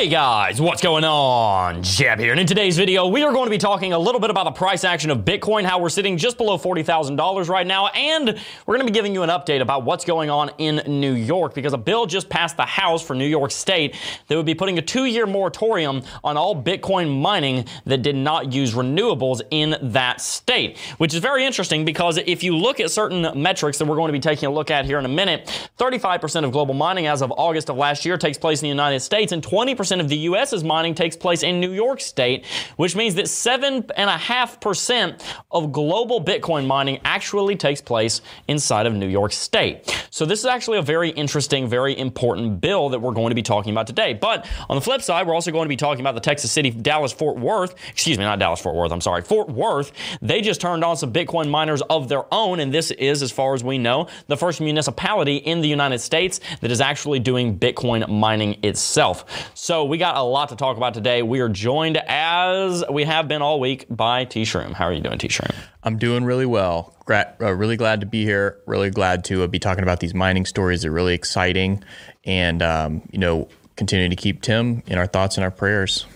Hey guys, what's going on? Jeb here, and in today's video, we are going to be talking a little bit about the price action of Bitcoin, how we're sitting just below $40,000 right now, and we're going to be giving you an update about what's going on in New York because a bill just passed the House for New York State that would be putting a two year moratorium on all Bitcoin mining that did not use renewables in that state, which is very interesting because if you look at certain metrics that we're going to be taking a look at here in a minute, 35% of global mining as of August of last year takes place in the United States, and 20% of the U.S.'s mining takes place in New York State, which means that 7.5% of global Bitcoin mining actually takes place inside of New York State. So this is actually a very interesting, very important bill that we're going to be talking about today. But on the flip side, we're also going to be talking about the Texas City, Dallas, Fort Worth, excuse me, not Dallas, Fort Worth, I'm sorry, Fort Worth. They just turned on some Bitcoin miners of their own, and this is, as far as we know, the first municipality in the United States that is actually doing Bitcoin mining itself. So we got a lot to talk about today. We are joined, as we have been all week, by T Shroom. How are you doing, T Shroom? I'm doing really well. Gra- uh, really glad to be here. Really glad to uh, be talking about these mining stories. They're really exciting, and um, you know, continuing to keep Tim in our thoughts and our prayers.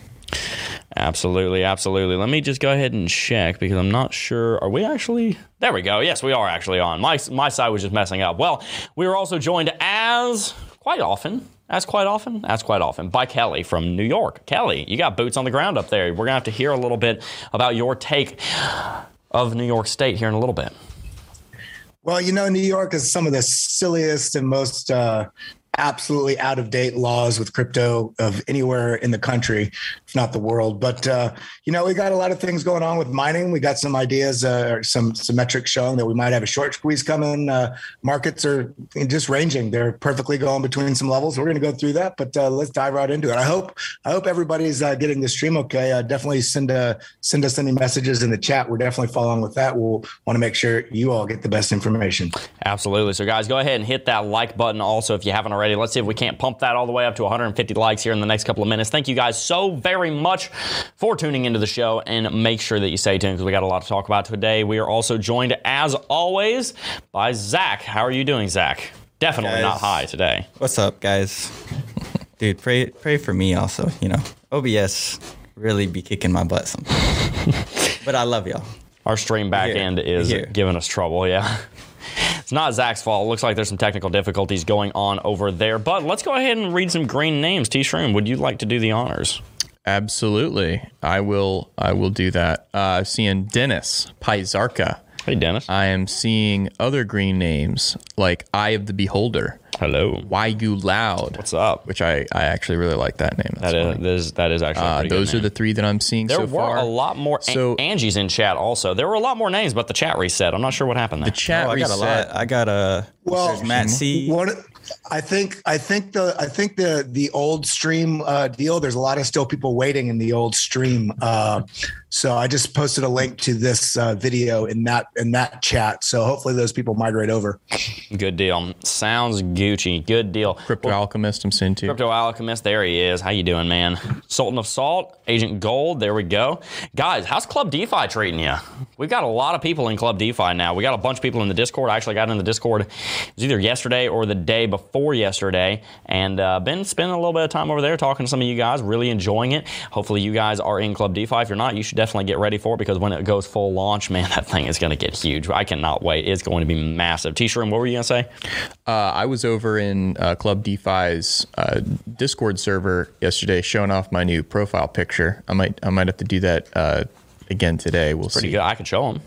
Absolutely, absolutely. Let me just go ahead and check because I'm not sure. Are we actually? There we go. Yes, we are actually on. My my side was just messing up. Well, we are also joined as quite often. As quite often, as quite often, by Kelly from New York. Kelly, you got boots on the ground up there. We're gonna have to hear a little bit about your take of New York State here in a little bit. Well, you know, New York is some of the silliest and most uh, absolutely out of date laws with crypto of anywhere in the country, not the world. But uh, you know, we got a lot of things going on with mining. We got some ideas, uh, some some metrics showing that we might have a short squeeze coming. Uh, markets are just ranging; they're perfectly going between some levels. We're going to go through that, but uh, let's dive right into it. I hope I hope everybody's uh, getting the stream okay. Uh, definitely send a, send us any messages in the chat. We're definitely following with that. We'll want to make sure you all get the best information. Absolutely. So, guys, go ahead and hit that like button also if you haven't already. Let's see if we can't pump that all the way up to 150 likes here in the next couple of minutes. Thank you guys so very much for tuning into the show and make sure that you stay tuned because we got a lot to talk about today. We are also joined, as always, by Zach. How are you doing, Zach? Definitely Guys. not high today. What's up, guys? Dude, pray pray for me also. You know, OBS really be kicking my butt sometimes. but I love y'all. Our stream back Here. end is Here. giving us trouble, yeah. It's not Zach's fault. It looks like there's some technical difficulties going on over there. But let's go ahead and read some green names. T Shroom, would you like to do the honors? Absolutely, I will. I will do that. Uh, seeing Dennis Pizarka. Hey, Dennis. I am seeing other green names like Eye of the Beholder, Hello. Wagyu Loud. What's up? Which I, I actually really like that name. That's that is, that is that is actually a Uh, pretty good those are the three that I'm seeing so. There so were far. a lot more So- An- Angie's in chat also. There were a lot more names, but the chat reset. I'm not sure what happened there. The chat Oh, I got a reset. lot. I got a Well, there's Matt C. What I think, I think the, I think the the old stream uh, deal. There's a lot of still people waiting in the old stream. Uh, so I just posted a link to this uh, video in that in that chat. So hopefully those people migrate over. Good deal. Sounds Gucci. Good deal. Crypto Alchemist, I'm seeing too. Crypto Alchemist, there he is. How you doing, man? Sultan of Salt, Agent Gold, there we go. Guys, how's Club DeFi treating you? We've got a lot of people in Club DeFi now. We got a bunch of people in the Discord. I actually got in the Discord. It was either yesterday or the day before yesterday, and uh, been spending a little bit of time over there talking to some of you guys. Really enjoying it. Hopefully, you guys are in Club DeFi. If you're not, you should definitely get ready for it because when it goes full launch, man, that thing is going to get huge. I cannot wait. It's going to be massive. T-Shroom, what were you going to say? Uh, I was over in uh, Club DeFi's uh, Discord server yesterday, showing off my new profile picture. I might I might have to do that uh, again today. We'll Pretty see. good. I can show them.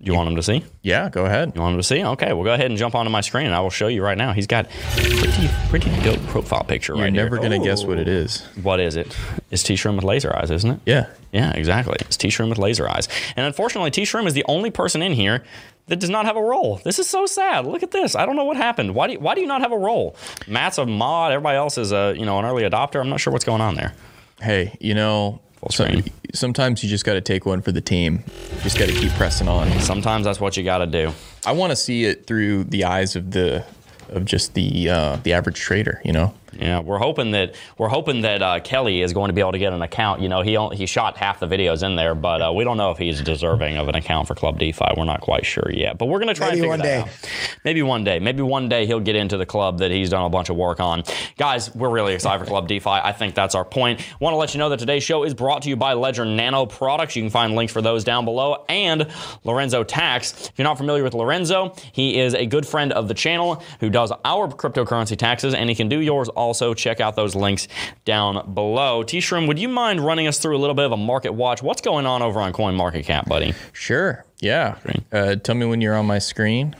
You want him to see? Yeah, go ahead. You want him to see? Okay, well, go ahead and jump onto my screen, and I will show you right now. He's got pretty, pretty dope profile picture You're right never here. gonna guess what it is. What is it? It's T-Shroom with laser eyes, isn't it? Yeah. Yeah, exactly. It's T-Shroom with laser eyes. And unfortunately, T-Shroom is the only person in here that does not have a role. This is so sad. Look at this. I don't know what happened. Why do you, why do you not have a role? Matt's a mod. Everybody else is a you know an early adopter. I'm not sure what's going on there. Hey, you know, so- screen. sometimes you just got to take one for the team. Just got to keep pressing on. Sometimes that's what you got to do. I want to see it through the eyes of the of just the uh, the average trader. You know. Yeah, we're hoping that we're hoping that uh, Kelly is going to be able to get an account. You know, he only, he shot half the videos in there, but uh, we don't know if he's deserving of an account for Club DeFi. We're not quite sure yet, but we're going to try Maybe and figure one that day. out. Maybe one day. Maybe one day he'll get into the club that he's done a bunch of work on. Guys, we're really excited for Club DeFi. I think that's our point. Want to let you know that today's show is brought to you by Ledger Nano Products. You can find links for those down below and Lorenzo Tax. If you're not familiar with Lorenzo, he is a good friend of the channel who does our cryptocurrency taxes, and he can do yours also. Check out those links down below. T Shroom, would you mind running us through a little bit of a market watch? What's going on over on CoinMarketCap, buddy? Sure. Yeah. Uh, tell me when you're on my screen.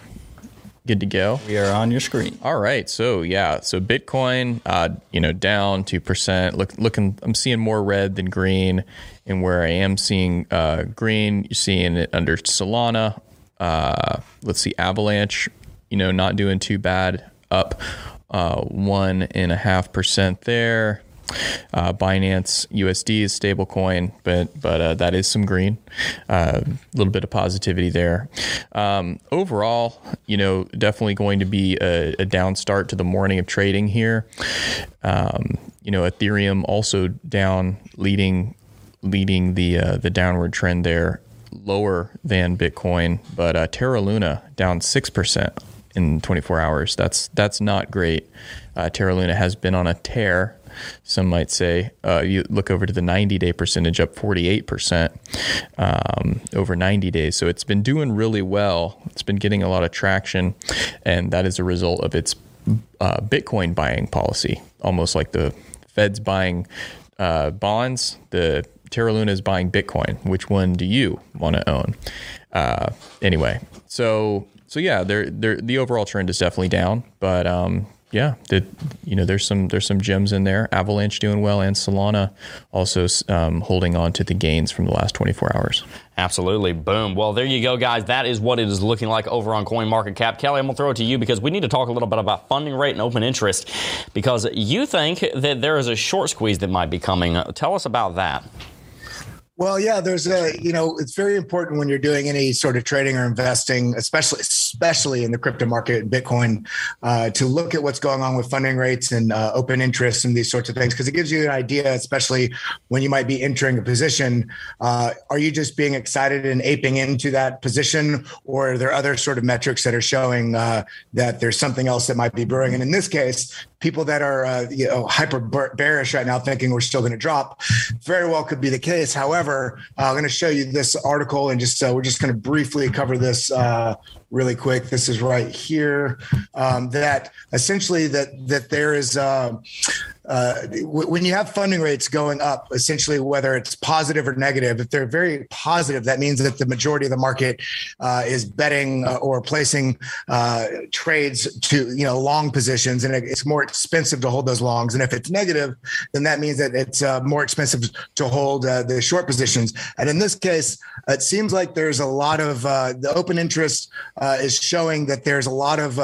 Good to go. We are on your screen. All right. So yeah. So Bitcoin, uh, you know, down two percent. Look, looking. I'm seeing more red than green, and where I am seeing uh, green, you're seeing it under Solana. Uh, let's see, Avalanche. You know, not doing too bad. Up uh, one and a half percent there. Uh, Binance USD is stablecoin, but but uh, that is some green. A little bit of positivity there. Um, overall, you know, definitely going to be a, a down start to the morning of trading here. Um, you know, Ethereum also down, leading leading the uh, the downward trend there, lower than Bitcoin, but uh, Terra Luna down six percent in 24 hours. That's that's not great. Uh, Terra Luna has been on a tear. Some might say. Uh, you look over to the 90 day percentage, up 48% um, over 90 days. So it's been doing really well. It's been getting a lot of traction, and that is a result of its uh, Bitcoin buying policy, almost like the Fed's buying uh, bonds. The Terra Luna is buying Bitcoin. Which one do you want to own? Uh, anyway, so so yeah, they're, they're, the overall trend is definitely down, but um, yeah, the, you know there's some there's some gems in there. Avalanche doing well, and Solana also um, holding on to the gains from the last 24 hours. Absolutely. Boom. Well, there you go, guys. That is what it is looking like over on CoinMarketCap. Kelly, I'm to throw it to you because we need to talk a little bit about funding rate and open interest because you think that there is a short squeeze that might be coming. Tell us about that. Well, yeah, there's a, you know, it's very important when you're doing any sort of trading or investing, especially, especially in the crypto market, and Bitcoin, uh, to look at what's going on with funding rates and uh, open interest and these sorts of things, because it gives you an idea, especially when you might be entering a position. Uh, are you just being excited and aping into that position, or are there other sort of metrics that are showing uh, that there's something else that might be brewing? And in this case, people that are uh, you know hyper bearish right now, thinking we're still going to drop, very well could be the case. However, uh, I'm going to show you this article and just uh, we're just going to briefly cover this uh, really quick. This is right here. Um, that essentially that that there is. Uh, uh, w- when you have funding rates going up, essentially whether it's positive or negative, if they're very positive, that means that the majority of the market uh, is betting uh, or placing uh, trades to you know long positions, and it's more expensive to hold those longs. And if it's negative, then that means that it's uh, more expensive to hold uh, the short positions. And in this case, it seems like there's a lot of the open interest is showing that there's a lot of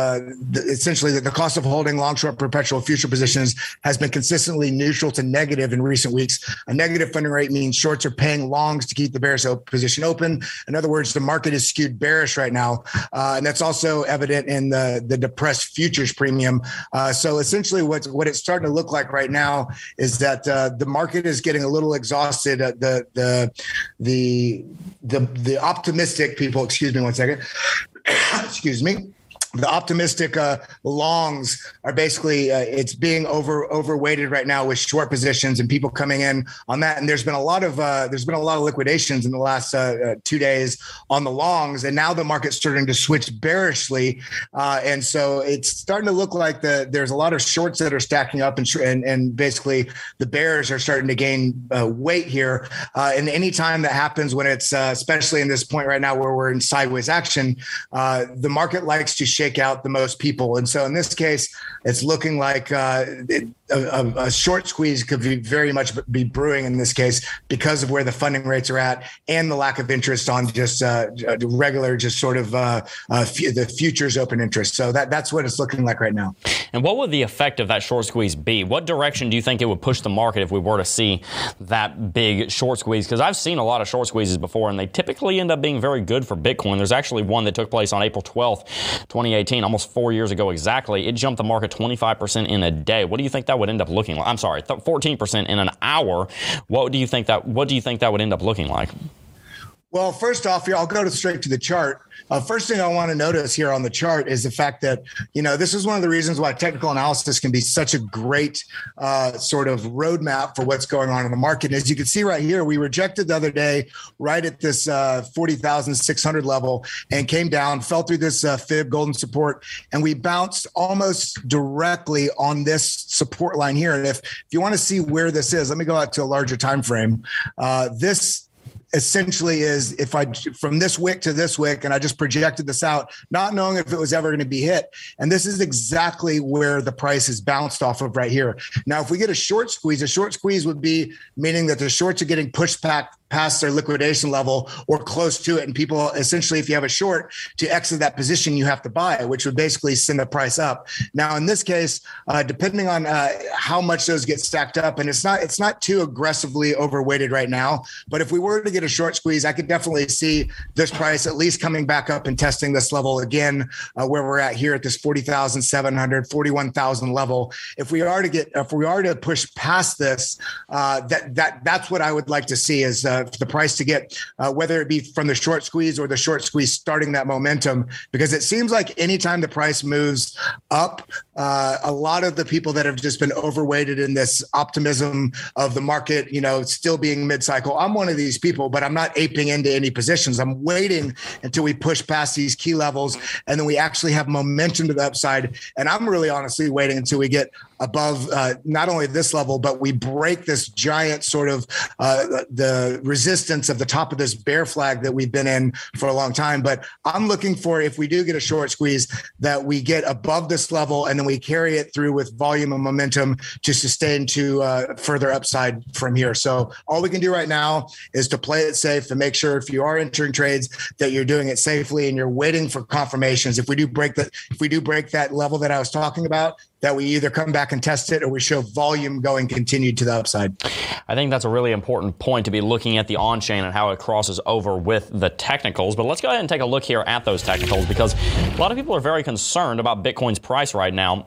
essentially that the cost of holding long short perpetual future positions has been consistently neutral to negative in recent weeks. A negative funding rate means shorts are paying longs to keep the bearish position open. In other words, the market is skewed bearish right now, uh, and that's also evident in the the depressed futures premium. Uh, so essentially, what what it's starting to look like right now is that uh, the market is getting a little exhausted. Uh, the the the the the optimistic people. Excuse me one second. excuse me the optimistic uh, longs are basically uh, it's being over overweighted right now with short positions and people coming in on that. And there's been a lot of uh, there's been a lot of liquidations in the last uh, uh, two days on the longs. And now the market's starting to switch bearishly. Uh, and so it's starting to look like the there's a lot of shorts that are stacking up and and, and basically the bears are starting to gain weight here. And any time that happens when it's especially in this point right now where we're in sideways action the market likes to shake out the most people. And so in this case, it's looking like uh, it, a, a, short squeeze could be very much be brewing in this case because of where the funding rates are at and the lack of interest on just uh, regular, just sort of uh, f- the futures open interest. So that that's what it's looking like right now. And what would the effect of that short squeeze be? What direction do you think it would push the market if we were to see that big short squeeze? Because I've seen a lot of short squeezes before, and they typically end up being very good for Bitcoin. There's actually one that took place on April 12th, 20. 2018, almost four years ago exactly, it jumped the market 25% in a day. What do you think that would end up looking like? I'm sorry, 14% in an hour. What do you think that? What do you think that would end up looking like? Well, first off, I'll go to straight to the chart. Uh, first thing I want to notice here on the chart is the fact that you know this is one of the reasons why technical analysis can be such a great uh, sort of roadmap for what's going on in the market. And as you can see right here, we rejected the other day right at this uh, forty thousand six hundred level and came down, fell through this uh, fib golden support, and we bounced almost directly on this support line here. And if if you want to see where this is, let me go out to a larger time frame. Uh, this essentially is if I from this wick to this wick, and I just projected this out, not knowing if it was ever going to be hit. And this is exactly where the price is bounced off of right here. Now, if we get a short squeeze, a short squeeze would be meaning that the shorts are getting pushed back past their liquidation level or close to it. And people essentially, if you have a short to exit that position, you have to buy, which would basically send the price up. Now, in this case, uh, depending on uh, how much those get stacked up, and it's not it's not too aggressively overweighted right now. But if we were to get a short squeeze, I could definitely see this price at least coming back up and testing this level again, uh, where we're at here at this 40,700, 41,000 level. If we are to get, if we are to push past this, uh, that that that's what I would like to see is uh, the price to get, uh, whether it be from the short squeeze or the short squeeze starting that momentum. Because it seems like anytime the price moves up, uh, a lot of the people that have just been overweighted in this optimism of the market, you know, still being mid cycle. I'm one of these people, but I'm not aping into any positions. I'm waiting until we push past these key levels and then we actually have momentum to the upside. And I'm really honestly waiting until we get above uh, not only this level, but we break this giant sort of uh, the resistance of the top of this bear flag that we've been in for a long time. But I'm looking for if we do get a short squeeze, that we get above this level and then we carry it through with volume and momentum to sustain to uh, further upside from here. So all we can do right now is to play it safe and make sure if you are entering trades that you're doing it safely and you're waiting for confirmations. If we do break that, if we do break that level that I was talking about, that we either come back and test it or we show volume going continued to the upside. I think that's a really important point to be looking at the on chain and how it crosses over with the technicals. But let's go ahead and take a look here at those technicals because a lot of people are very concerned about Bitcoin's price right now.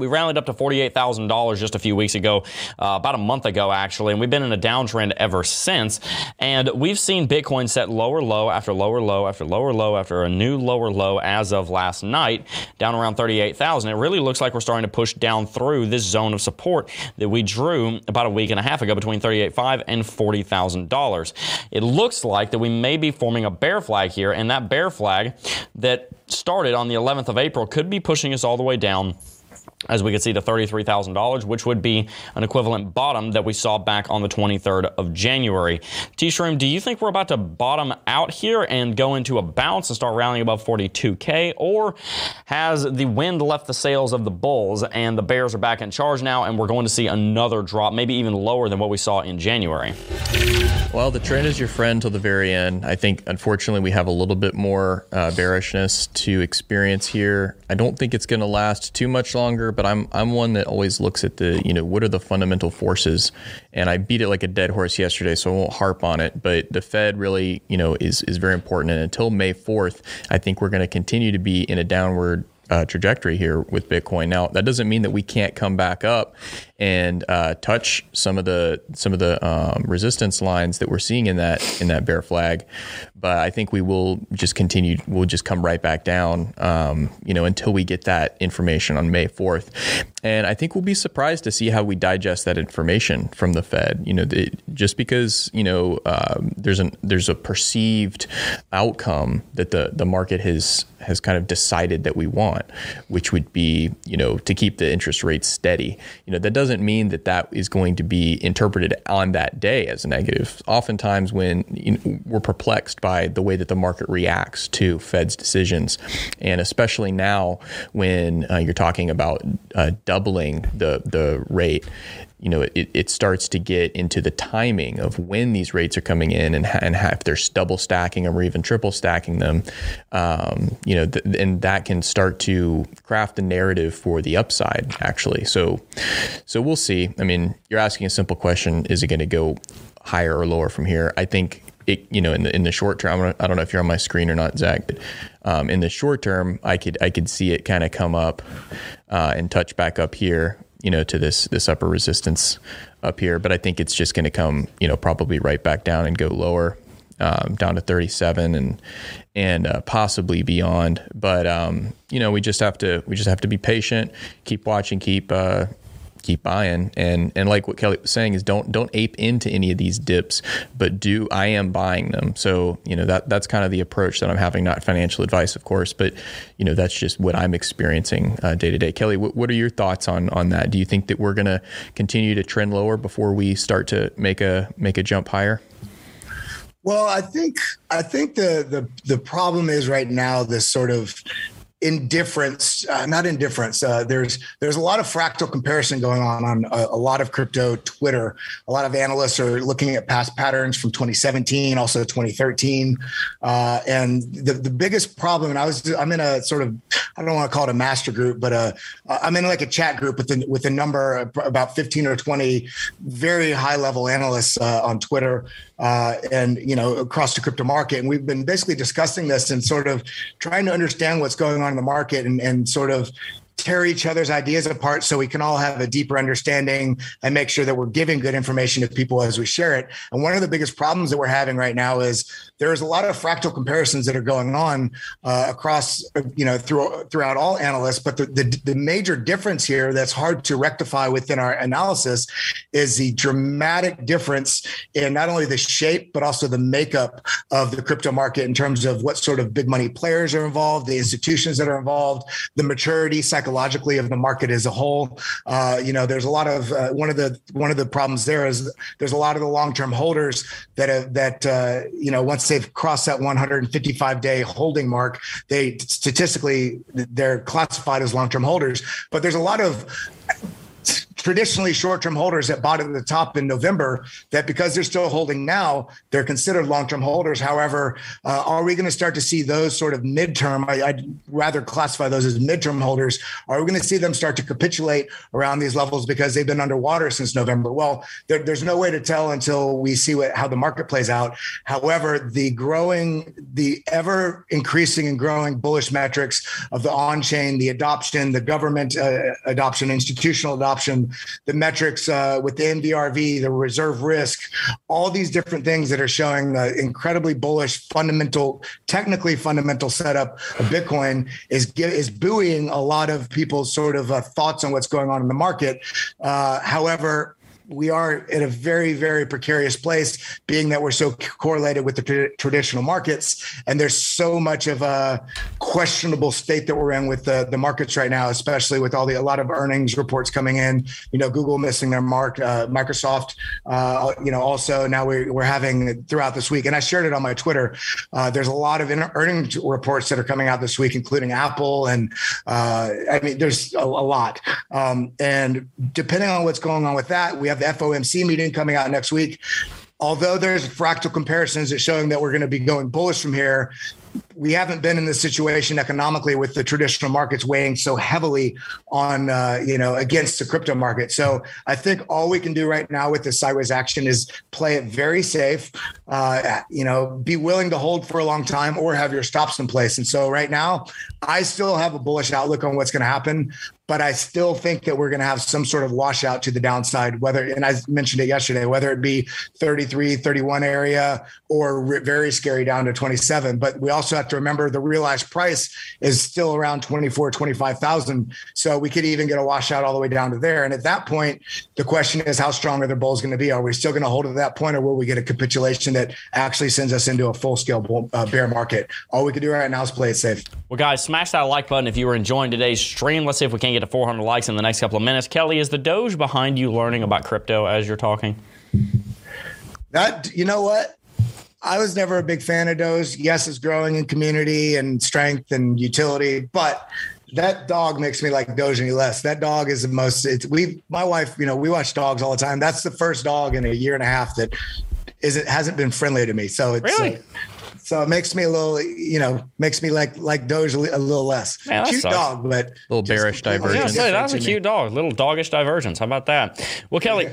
We rallied up to $48,000 just a few weeks ago, uh, about a month ago, actually, and we've been in a downtrend ever since. And we've seen Bitcoin set lower low after lower low after lower low after a new lower low as of last night, down around 38,000. It really looks like we're starting to push down through this zone of support that we drew about a week and a half ago between 38.5 and $40,000. It looks like that we may be forming a bear flag here, and that bear flag that started on the 11th of April could be pushing us all the way down as we can see to $33,000, which would be an equivalent bottom that we saw back on the 23rd of January. T-Shroom, do you think we're about to bottom out here and go into a bounce and start rallying above 42K? Or has the wind left the sails of the bulls and the bears are back in charge now and we're going to see another drop, maybe even lower than what we saw in January? Well, the trend is your friend till the very end. I think, unfortunately, we have a little bit more uh, bearishness to experience here. I don't think it's going to last too much longer, but I'm I'm one that always looks at the you know what are the fundamental forces, and I beat it like a dead horse yesterday, so I won't harp on it. But the Fed really you know is is very important, and until May 4th, I think we're going to continue to be in a downward uh, trajectory here with Bitcoin. Now, that doesn't mean that we can't come back up and uh, touch some of the some of the um, resistance lines that we're seeing in that in that bear flag, but I think we will just continue. We'll just come right back down, um, you know, until we get that information on May fourth, and I think we'll be surprised to see how we digest that information from the Fed. You know, the, just because you know um, there's an there's a perceived outcome that the the market has has kind of decided that we want, which would be you know to keep the interest rates steady. You know, that doesn't doesn't mean that that is going to be interpreted on that day as a negative. Oftentimes, when you know, we're perplexed by the way that the market reacts to Fed's decisions, and especially now when uh, you're talking about uh, doubling the the rate, you know, it, it starts to get into the timing of when these rates are coming in and, and if they're double stacking them or even triple stacking them, um, you know, th- and that can start to craft a narrative for the upside actually. So, so we'll see. I mean, you're asking a simple question: Is it going to go higher or lower from here? I think it, you know, in the in the short term, I don't know if you're on my screen or not, Zach, but um, in the short term, I could I could see it kind of come up uh, and touch back up here, you know, to this this upper resistance up here. But I think it's just going to come, you know, probably right back down and go lower, um, down to 37 and and uh, possibly beyond. But um, you know, we just have to we just have to be patient, keep watching, keep uh, keep buying. And and like what Kelly was saying is don't don't ape into any of these dips but do I am buying them. So you know that that's kind of the approach that I'm having not financial advice of course but you know that's just what I'm experiencing uh, day to day. Kelly what, what are your thoughts on on that? Do you think that we're going to continue to trend lower before we start to make a make a jump higher? Well, I think I think the the the problem is right now this sort of indifference, uh, not indifference. Uh, there's there's a lot of fractal comparison going on on a, a, lot of crypto Twitter. A lot of analysts are looking at past patterns from 2017, also 2013, uh, and the the biggest problem. And I was I'm in a sort of I don't want to call it a master group, but uh, I'm in like a chat group with a, with a number about 15 or 20 very high level analysts uh, on Twitter uh, and you know across the crypto market. And we've been basically discussing this and sort of trying to understand what's going on in the market and, and sort of tear each other's ideas apart so we can all have a deeper understanding and make sure that we're giving good information to people as we share it. And one of the biggest problems that we're having right now is there's a lot of fractal comparisons that are going on uh, across, you know, through, throughout all analysts. But the, the, the major difference here that's hard to rectify within our analysis is the dramatic difference in not only the shape, but also the makeup of the crypto market in terms of what sort of big money players are involved, the institutions that are involved, the maturity, psychologically of the market as a whole. Uh, you know, there's a lot of uh, one of the one of the problems there is there's a lot of the long term holders that have, that uh, you know once they've crossed that 155 day holding mark, they statistically they're classified as long term holders. But there's a lot of traditionally short-term holders that bought at the top in November that because they're still holding now, they're considered long-term holders. However, uh, are we going to start to see those sort of midterm? I, would rather classify those as midterm holders. Are we going to see them start to capitulate around these levels because they've been underwater since November? Well, there, there's no way to tell until we see what, how the market plays out. However, the growing, the ever increasing and growing bullish metrics of the on-chain, the adoption, the government uh, adoption, institutional adoption, the metrics uh, with the MVRV, the reserve risk, all these different things that are showing the incredibly bullish fundamental, technically fundamental setup of Bitcoin is is buoying a lot of people's sort of uh, thoughts on what's going on in the market. Uh, however, we are in a very very precarious place being that we're so correlated with the tra- traditional markets. And there's so much of a questionable state that we're in with the, the markets right now especially with all the a lot of earnings reports coming in. You know google missing their mark uh, microsoft uh, you know also now we're, we're having throughout this week. And i shared it on my twitter. Uh, there's a lot of earnings reports that are coming out this week including apple and uh, i mean there's a, a lot. Um, and depending on what's going on with that we have the FOMC meeting coming out next week. Although there's fractal comparisons that showing that we're going to be going bullish from here, we haven't been in this situation economically with the traditional markets weighing so heavily on uh, you know against the crypto market. So I think all we can do right now with this sideways action is play it very safe. Uh, you know, be willing to hold for a long time or have your stops in place. And so right now, I still have a bullish outlook on what's going to happen but I still think that we're going to have some sort of washout to the downside, whether, and I mentioned it yesterday, whether it be 33, 31 area or very scary down to 27. But we also have to remember the realized price is still around 24, 25,000. So we could even get a washout all the way down to there. And at that point, the question is how strong are the bulls going to be? Are we still going to hold at that point or will we get a capitulation that actually sends us into a full scale uh, bear market? All we can do right now is play it safe. Well, guys, smash that like button if you were enjoying today's stream. Let's see if we can get to 400 likes in the next couple of minutes. Kelly, is the Doge behind you learning about crypto as you're talking? That you know what? I was never a big fan of Doge. Yes, it's growing in community and strength and utility, but that dog makes me like Doge any less. That dog is the most. It's we. My wife, you know, we watch dogs all the time. That's the first dog in a year and a half that isn't hasn't been friendly to me. So it's really. Uh, so it makes me a little, you know, makes me like like Doge a little less. Man, cute sucks. dog, but a little bearish Yeah, divergence. say, that's a cute dog. Little doggish divergence. How about that? Well, Kelly.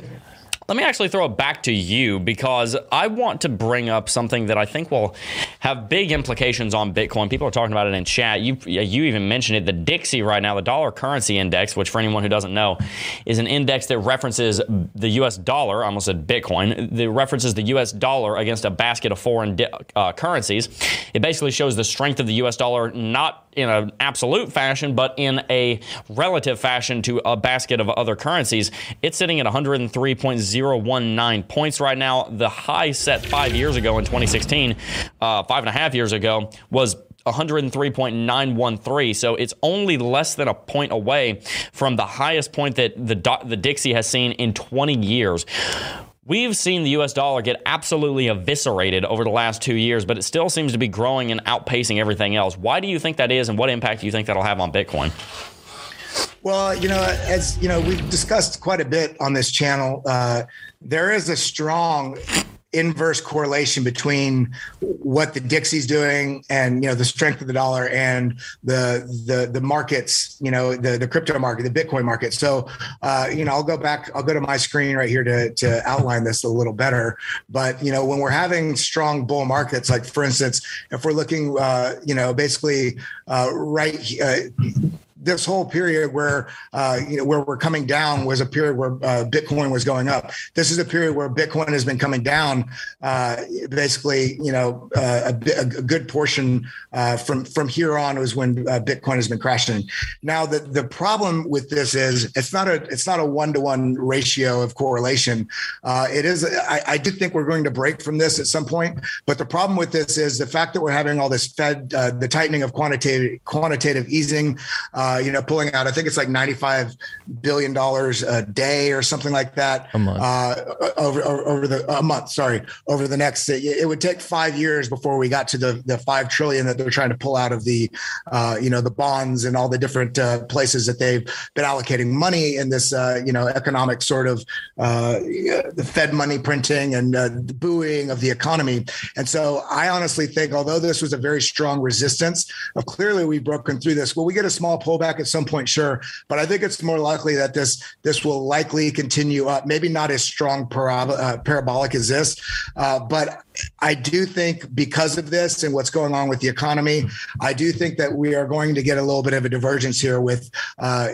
Let me actually throw it back to you because I want to bring up something that I think will have big implications on Bitcoin. People are talking about it in chat. You you even mentioned it. The Dixie right now, the dollar currency index, which for anyone who doesn't know, is an index that references the U.S. dollar. I almost said Bitcoin. That references the U.S. dollar against a basket of foreign di- uh, currencies. It basically shows the strength of the U.S. dollar, not in an absolute fashion, but in a relative fashion to a basket of other currencies. It's sitting at 103.019 points right now. The high set five years ago in 2016, uh, five and a half years ago, was 103.913. So it's only less than a point away from the highest point that the the Dixie has seen in 20 years. We've seen the US dollar get absolutely eviscerated over the last two years, but it still seems to be growing and outpacing everything else. Why do you think that is, and what impact do you think that'll have on Bitcoin? Well, you know, as you know, we've discussed quite a bit on this channel. Uh, there is a strong inverse correlation between what the Dixie's doing and you know the strength of the dollar and the the the markets, you know, the the crypto market, the Bitcoin market. So uh, you know, I'll go back, I'll go to my screen right here to to outline this a little better. But you know, when we're having strong bull markets, like for instance, if we're looking, uh, you know, basically uh, right. This whole period where uh, you know where we're coming down was a period where uh, Bitcoin was going up. This is a period where Bitcoin has been coming down. Uh, basically, you know, uh, a, a, good portion uh, from from here on was when uh, Bitcoin has been crashing. Now, the the problem with this is it's not a it's not a one to one ratio of correlation. it is. I, I do think we're going to break from this at some point, but the problem with this is the fact that we're having all this Fed the tightening of quantitative quantitative easing. Uh, uh, you know, pulling out, I think it's like $95 billion a day or something like that. A month. Uh, over, over the, a month, sorry, over the next, it would take five years before we got to the, the 5 trillion that they're trying to pull out of the, uh, you know, the bonds and all the different uh, places that they've been allocating money in this, uh, you know, economic sort of the Fed money printing and the booing of the economy. And so I honestly think, although this was a very strong resistance, clearly we've broken through this. Will we get a small pullback? Back at some point, sure. But I think it's more likely that this this will likely continue up. Maybe not as strong parab- uh, parabolic as this, uh, but I do think because of this and what's going on with the economy, I do think that we are going to get a little bit of a divergence here with uh,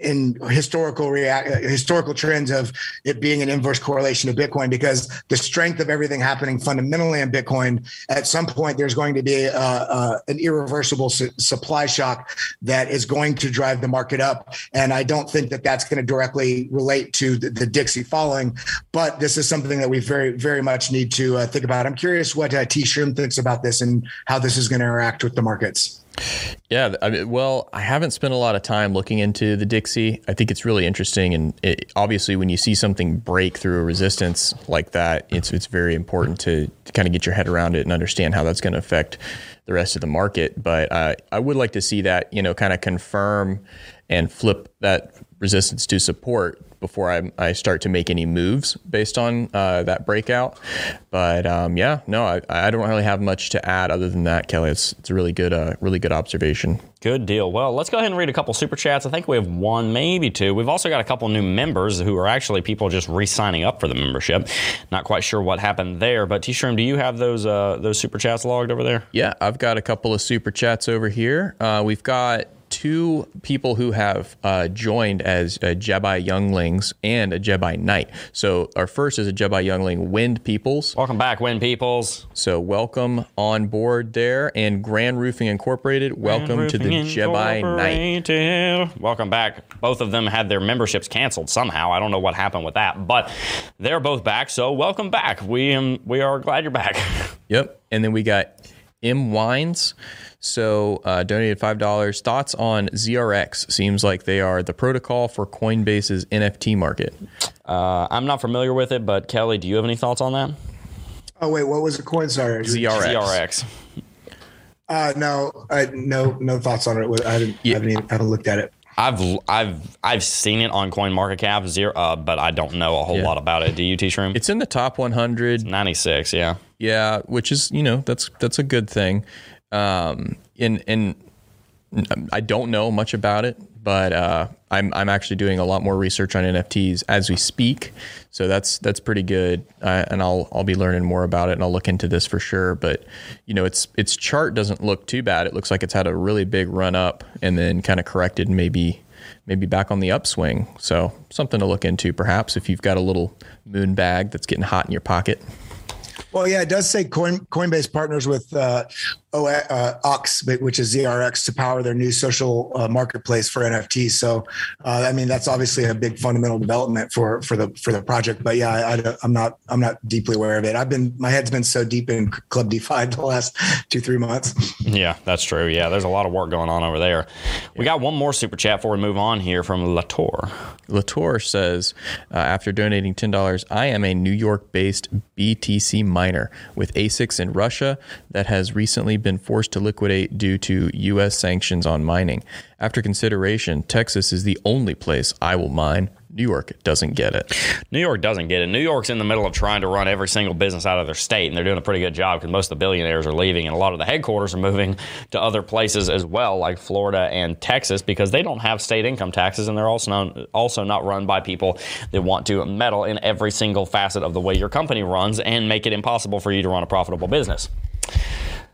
in historical historical trends of it being an inverse correlation to Bitcoin because the strength of everything happening fundamentally in Bitcoin at some point there's going to be uh, uh, an irreversible su- supply shock that is going to drive the market up, and I don't think that that's going to directly relate to the, the, Dixie falling, but this is something that we very very much need to uh, think about I'm curious what uh, T. Shroom thinks about this and how this is going to interact with the markets. Yeah, I mean, well, I haven't spent a lot of time looking into the Dixie. I think it's really interesting, and it, obviously, when you see something break through a resistance like that, it's it's very important to, to kind of get your head around it and understand how that's going to affect the rest of the market. But uh, I would like to see that you know kind of confirm and flip that resistance to support before I, I start to make any moves based on uh, that breakout. But um, yeah, no, I, I don't really have much to add other than that, Kelly. It's, it's a really good, uh, really good observation. Good deal. Well, let's go ahead and read a couple super chats. I think we have one, maybe two. We've also got a couple new members who are actually people just re-signing up for the membership. Not quite sure what happened there, but T. Shroom, do you have those uh, those super chats logged over there? Yeah, I've got a couple of super chats over here. Uh, we've got two people who have uh, joined as uh, Jedi younglings and a Jedi knight. So our first is a Jedi youngling, Wind Peoples. Welcome back, Wind Peoples. So welcome on board there, and Grand Roofing Incorporated. Welcome to the Jedi Knight. Welcome back. Both of them had their memberships canceled somehow. I don't know what happened with that, but they're both back. So welcome back. We um, we are glad you're back. Yep. And then we got M Wines. So uh, donated five dollars. Thoughts on ZRX? Seems like they are the protocol for Coinbase's NFT market. Uh, I'm not familiar with it, but Kelly, do you have any thoughts on that? Oh wait, what was the coin? Sorry, ZRX. ZRX. Uh, no, I, no, no thoughts on it. I haven't, yeah. I haven't, even, I haven't looked at it. I've I've I've seen it on Coin Market Cap zero, uh, but I don't know a whole yeah. lot about it. Do you, T Shroom? It's in the top 100. 96, yeah. Yeah, which is you know that's that's a good thing. Um, and and I don't know much about it, but uh, I'm I'm actually doing a lot more research on NFTs as we speak. So that's that's pretty good, uh, and I'll I'll be learning more about it, and I'll look into this for sure. But you know, its its chart doesn't look too bad. It looks like it's had a really big run up and then kind of corrected, maybe maybe back on the upswing. So something to look into, perhaps if you've got a little moon bag that's getting hot in your pocket. Well, yeah, it does say Coin, Coinbase partners with uh, o, uh, Ox, which is ZRX, to power their new social uh, marketplace for NFTs. So, uh, I mean, that's obviously a big fundamental development for for the for the project. But yeah, I, am not I'm not deeply aware of it. I've been my head's been so deep in Club DeFi the last two three months. Yeah, that's true. Yeah, there's a lot of work going on over there. We got one more super chat before we move on here from Latour. Latour says, uh, after donating ten dollars, I am a New York based BTC miner with ASICs in Russia that has recently been forced to liquidate due to U.S. sanctions on mining. After consideration, Texas is the only place I will mine. New York doesn't get it. New York doesn't get it. New York's in the middle of trying to run every single business out of their state, and they're doing a pretty good job because most of the billionaires are leaving, and a lot of the headquarters are moving to other places as well, like Florida and Texas, because they don't have state income taxes, and they're also known, also not run by people that want to meddle in every single facet of the way your company runs and make it impossible for you to run a profitable business.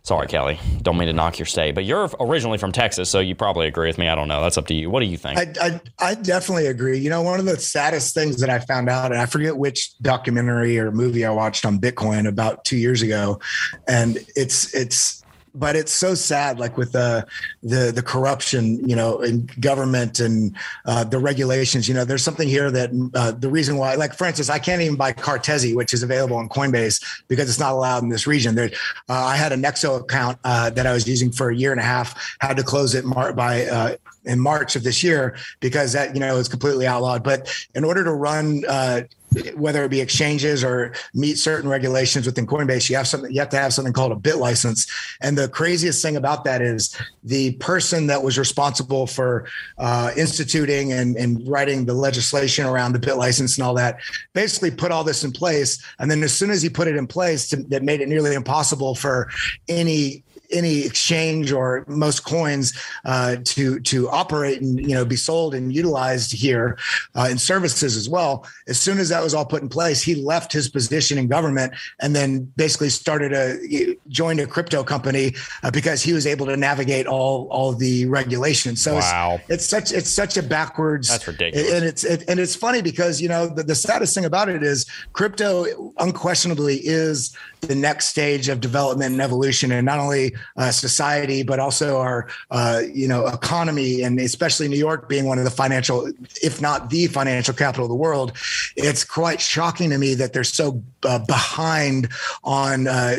Sorry, Kelly. Don't mean to knock your state, but you're originally from Texas, so you probably agree with me. I don't know. That's up to you. What do you think? I, I, I definitely agree. You know, one of the saddest things that I found out, and I forget which documentary or movie I watched on Bitcoin about two years ago, and it's it's but it's so sad like with the the the corruption you know in government and uh, the regulations. You know there's something here that uh, the reason why like for instance i can't even buy cartesi which is available on coinbase because it's not allowed in this region. There uh, i had a nexo account uh, that i was using for a year and a half had to close it mar- by uh, in march of this year because that you know is completely outlawed. But in order to run uh, whether it be exchanges or meet certain regulations within Coinbase, you have something, you have to have something called a bit license. And the craziest thing about that is the person that was responsible for uh, instituting and, and writing the legislation around the bit license and all that basically put all this in place. And then as soon as he put it in place, to, that made it nearly impossible for any any exchange or most coins uh, to to operate and you know be sold and utilized here uh, in services as well. As soon as that was all put in place, he left his position in government and then basically started a joined a crypto company uh, because he was able to navigate all all the regulations. So wow. it's, it's such it's such a backwards. That's ridiculous. And it's it, and it's funny because you know the, the saddest thing about it is crypto unquestionably is the next stage of development and evolution, and not only uh, society but also our uh, you know economy, and especially New York being one of the financial, if not the financial capital of the world. It's quite shocking to me that they're so uh, behind on uh,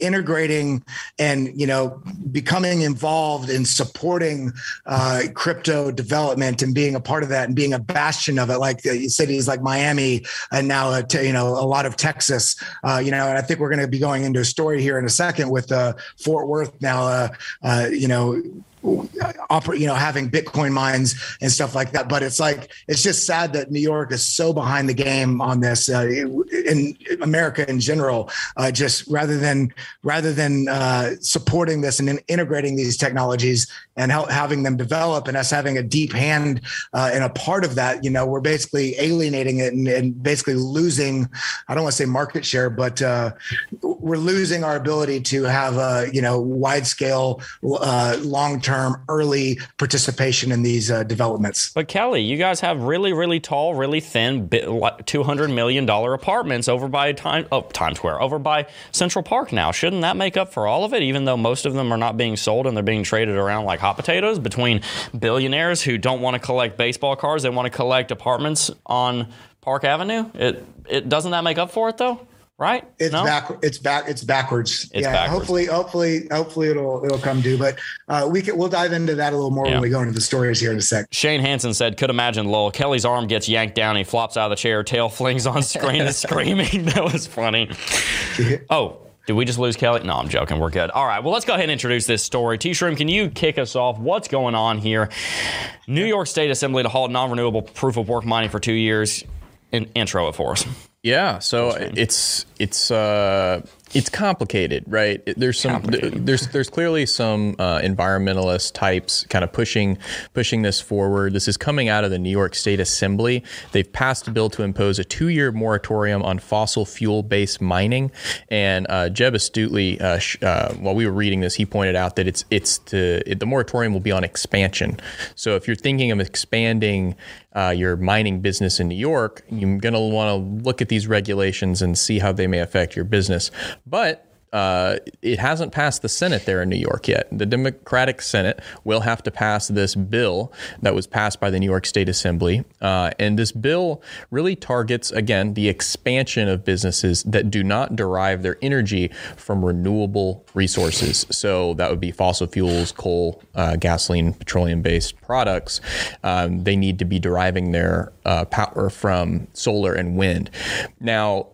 integrating and you know becoming involved in supporting uh, crypto development and being a part of that and being a bastion of it like uh, cities like miami and now uh, you know a lot of texas. Uh, you know and i think we're going to be going into a story here in a second with uh, fort worth now uh, uh, you know you know, having Bitcoin mines and stuff like that. But it's like it's just sad that New York is so behind the game on this, uh, in America in general. Uh, just rather than rather than uh, supporting this and integrating these technologies and help, having them develop, and us having a deep hand uh, and a part of that, you know, we're basically alienating it and, and basically losing. I don't want to say market share, but uh, we're losing our ability to have a you know wide scale, uh, long term term early participation in these uh, developments. But Kelly, you guys have really, really tall, really thin, two hundred million dollar apartments over by time, oh, Times Square, over by Central Park. Now, shouldn't that make up for all of it? Even though most of them are not being sold and they're being traded around like hot potatoes between billionaires who don't want to collect baseball cards, they want to collect apartments on Park Avenue. It it doesn't that make up for it though? Right? It's no? back. It's back. It's backwards. It's yeah. Backwards. Hopefully, hopefully, hopefully it'll it'll come due. But uh, we can we'll dive into that a little more yeah. when we go into the stories here in a sec. Shane Hanson said, "Could imagine Lowell Kelly's arm gets yanked down. He flops out of the chair. Tail flings on screen and screaming. That was funny. oh." Did we just lose Kelly? No, I'm joking. We're good. All right. Well, let's go ahead and introduce this story. T Shroom, can you kick us off? What's going on here? New York State Assembly to halt non renewable proof of work mining for two years. In, intro it for us. Yeah, so it's it's uh, it's complicated, right? There's some there's there's clearly some uh, environmentalist types kind of pushing pushing this forward. This is coming out of the New York State Assembly. They've passed a bill to impose a two-year moratorium on fossil fuel-based mining. And uh, Jeb astutely, uh, sh- uh, while we were reading this, he pointed out that it's it's to it, the moratorium will be on expansion. So if you're thinking of expanding uh, your mining business in New York, you're going to want to look at these regulations and see how they may affect your business. But uh, it hasn't passed the Senate there in New York yet. The Democratic Senate will have to pass this bill that was passed by the New York State Assembly. Uh, and this bill really targets, again, the expansion of businesses that do not derive their energy from renewable resources. So that would be fossil fuels, coal, uh, gasoline, petroleum based products. Um, they need to be deriving their uh, power from solar and wind. Now,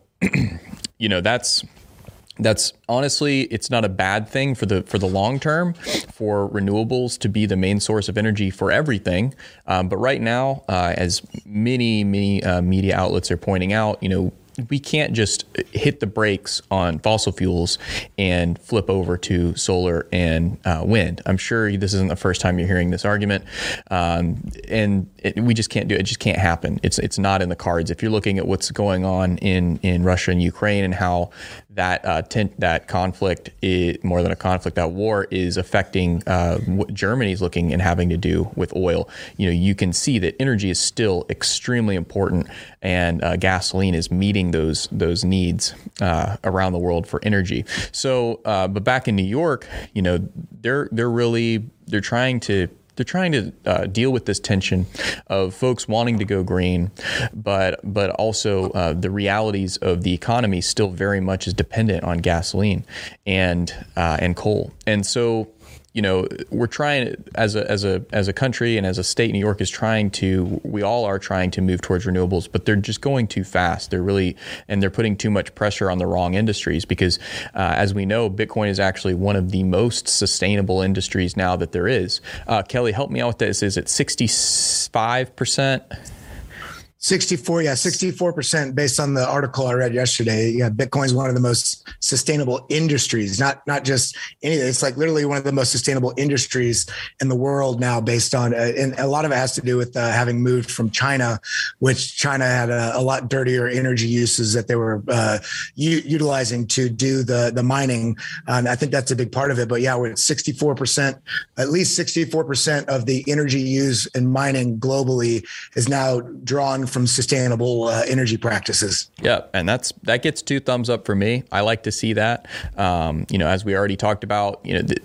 you know, that's that's honestly it's not a bad thing for the for the long term for renewables to be the main source of energy for everything um, but right now uh, as many many uh, media outlets are pointing out you know we can't just hit the brakes on fossil fuels and flip over to solar and uh, wind. I'm sure this isn't the first time you're hearing this argument, um, and it, we just can't do it. It just can't happen. It's it's not in the cards. If you're looking at what's going on in in Russia and Ukraine and how that uh, that conflict is, more than a conflict, that war is affecting uh, what Germany's looking and having to do with oil. You know, you can see that energy is still extremely important, and uh, gasoline is meeting those those needs uh, around the world for energy. So, uh, but back in New York, you know, they're they're really they're trying to they're trying to uh, deal with this tension of folks wanting to go green, but but also uh, the realities of the economy still very much is dependent on gasoline and uh, and coal, and so you know, we're trying as a as a as a country and as a state, New York is trying to. We all are trying to move towards renewables, but they're just going too fast. They're really and they're putting too much pressure on the wrong industries because, uh, as we know, Bitcoin is actually one of the most sustainable industries now that there is. Uh, Kelly, help me out with this. Is it sixty five percent? 64, yeah, 64% based on the article I read yesterday. Yeah, Bitcoin is one of the most sustainable industries, not not just anything. It's like literally one of the most sustainable industries in the world now, based on, uh, and a lot of it has to do with uh, having moved from China, which China had a, a lot dirtier energy uses that they were uh, u- utilizing to do the the mining, and I think that's a big part of it. But yeah, we're at 64%, at least 64% of the energy used in mining globally is now drawn from sustainable uh, energy practices. Yeah, and that's that gets two thumbs up for me. I like to see that. Um, you know, as we already talked about, you know, the,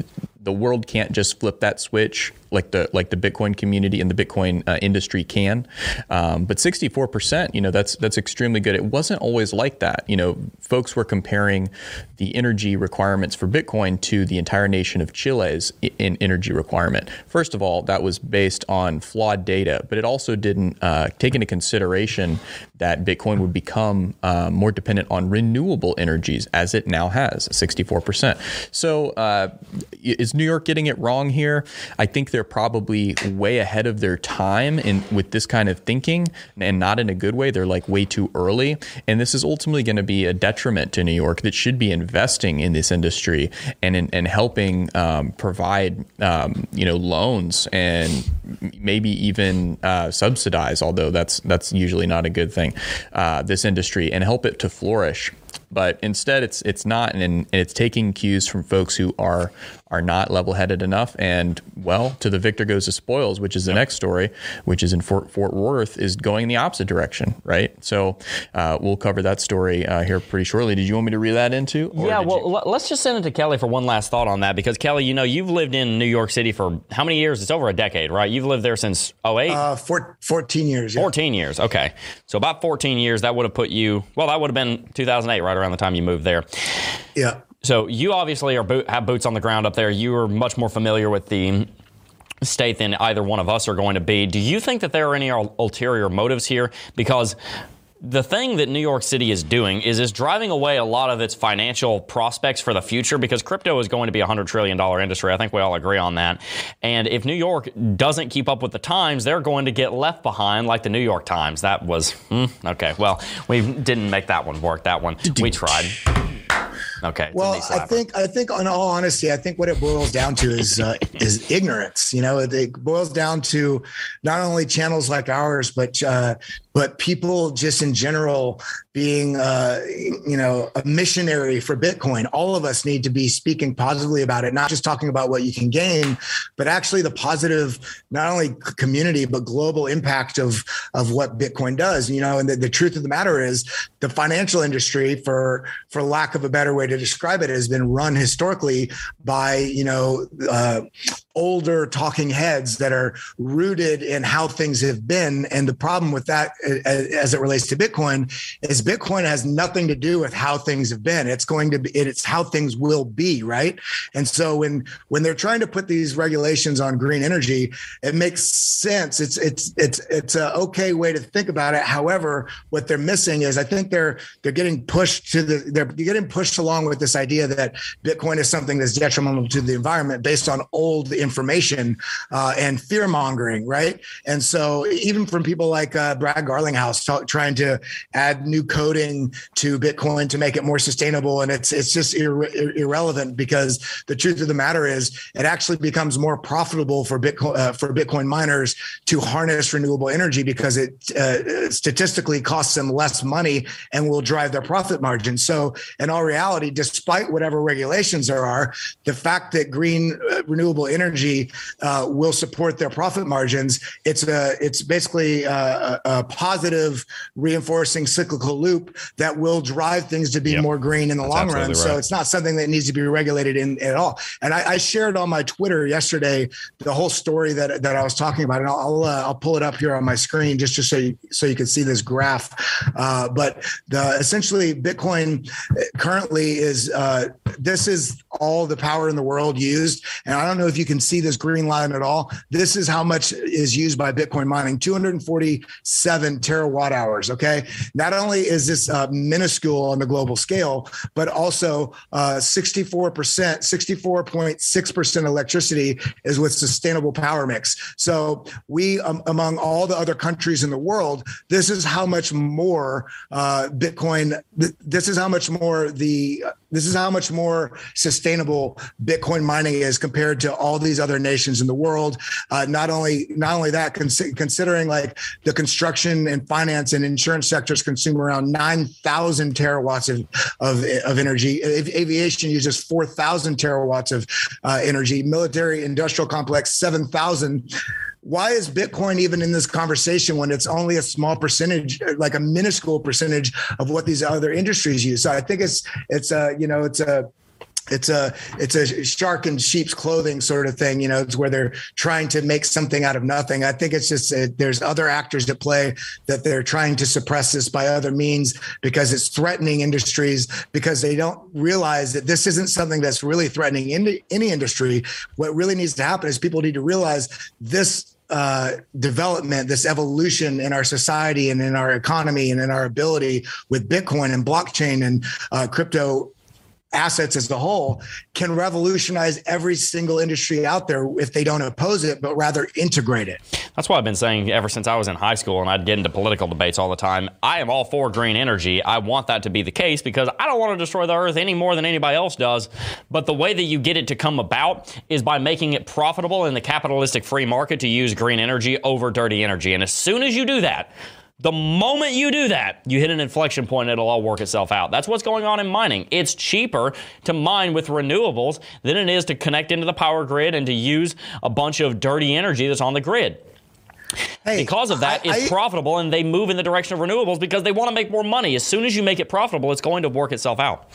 the world can't just flip that switch like the like the Bitcoin community and the Bitcoin uh, industry can. Um, but 64%, you know, that's that's extremely good. It wasn't always like that. You know, folks were comparing the energy requirements for Bitcoin to the entire nation of Chile's in energy requirement. First of all, that was based on flawed data, but it also didn't uh, take into consideration that Bitcoin would become uh, more dependent on renewable energies, as it now has, 64%. So, uh, is New York getting it wrong here? I think they're probably way ahead of their time in with this kind of thinking, and not in a good way. They're like way too early, and this is ultimately going to be a detriment to New York that should be investing in this industry and in, and helping um, provide um, you know loans and maybe even uh, subsidize. Although that's that's usually not a good thing. Uh, this industry and help it to flourish but instead it's it's not and, and, it's taking cues from folks who are are not level-headed enough and well to the victor goes the spoils which is the yep. next story which is in fort, fort worth is going the opposite direction right? So uh, we'll cover that story uh, here pretty shortly. Did you want me to read that into yeah well you... let's just send it to kelly for one last thought on that because kelly you know you've lived in new york city for how many years? It's over a decade right? You've lived there since 08 uh, four, 14 years yeah. 14 years okay. So about 14 years that would have put you well that would have been 2008 right around the time you moved there. Yeah so you obviously are boot, have boots on the ground up there. You are much more familiar with the state than either one of us are going to be. Do you think that there are any ulterior motives here? Because the thing that New York City is doing is is driving away a lot of its financial prospects for the future because crypto is going to be a $100 trillion industry. I think we all agree on that. And if New York doesn't keep up with the times, they're going to get left behind like the New York Times. That was, hmm, okay, well, we didn't make that one work. That one, we tried. Okay. Well, I think I think on all honesty, I think what it boils down to is uh, is ignorance. You know, it boils down to not only channels like ours, but uh, but people just in general being uh, you know a missionary for bitcoin all of us need to be speaking positively about it not just talking about what you can gain but actually the positive not only community but global impact of of what bitcoin does you know and the, the truth of the matter is the financial industry for for lack of a better way to describe it has been run historically by you know uh, older talking heads that are rooted in how things have been and the problem with that as it relates to Bitcoin is Bitcoin has nothing to do with how things have been. It's going to be, it's how things will be. Right. And so when, when they're trying to put these regulations on green energy, it makes sense. It's, it's, it's, it's a okay way to think about it. However, what they're missing is I think they're, they're getting pushed to the, they're getting pushed along with this idea that Bitcoin is something that's detrimental to the environment based on old information uh, and fear mongering. Right. And so even from people like uh, Brad Garlinghouse, trying to add new coding to Bitcoin to make it more sustainable, and it's it's just ir- irrelevant because the truth of the matter is it actually becomes more profitable for Bitcoin uh, for Bitcoin miners to harness renewable energy because it uh, statistically costs them less money and will drive their profit margin. So in all reality, despite whatever regulations there are, the fact that green uh, renewable energy uh, will support their profit margins, it's a it's basically a, a positive reinforcing cyclical loop that will drive things to be yep. more green in the That's long run. Right. So it's not something that needs to be regulated in at all. And I, I, shared on my Twitter yesterday the whole story that that I was talking about, and I'll uh, I'll pull it up here on my screen just to so you, so you can see this graph. Uh, but the essentially Bitcoin currently is uh, this is all the power in the world used, and I don't know if you can see this green line at all. This is how much is used by Bitcoin mining: 247 terawatt hours. Okay. Not only is this uh, minuscule on the global scale, but also uh, 64%, 64.6% electricity is with sustainable power mix. So we, um, among all the other countries in the world, this is how much more uh, Bitcoin, th- this is how much more the this is how much more sustainable Bitcoin mining is compared to all these other nations in the world. Uh, not only not only that, cons- considering like the construction and finance and insurance sectors consume around nine thousand terawatts of, of, of energy. Aviation uses four thousand terawatts of uh, energy. Military industrial complex seven thousand why is Bitcoin even in this conversation when it's only a small percentage, like a minuscule percentage of what these other industries use? So I think it's it's a you know it's a it's a it's a shark in sheep's clothing sort of thing you know it's where they're trying to make something out of nothing. I think it's just uh, there's other actors at play that they're trying to suppress this by other means because it's threatening industries because they don't realize that this isn't something that's really threatening any, any industry. What really needs to happen is people need to realize this uh, development, this evolution in our society and in our economy and in our ability with Bitcoin and blockchain and uh, crypto assets as a whole can revolutionize every single industry out there if they don't oppose it, but rather integrate it. That's what I've been saying ever since I was in high school and I'd get into political debates all the time. I am all for green energy. I want that to be the case because I don't want to destroy the earth any more than anybody else does. But the way that you get it to come about is by making it profitable in the capitalistic free market to use green energy over dirty energy. And as soon as you do that, the moment you do that, you hit an inflection point, it'll all work itself out. That's what's going on in mining. It's cheaper to mine with renewables than it is to connect into the power grid and to use a bunch of dirty energy that's on the grid. Hey, because of that, I, it's I, profitable and they move in the direction of renewables because they want to make more money. As soon as you make it profitable, it's going to work itself out.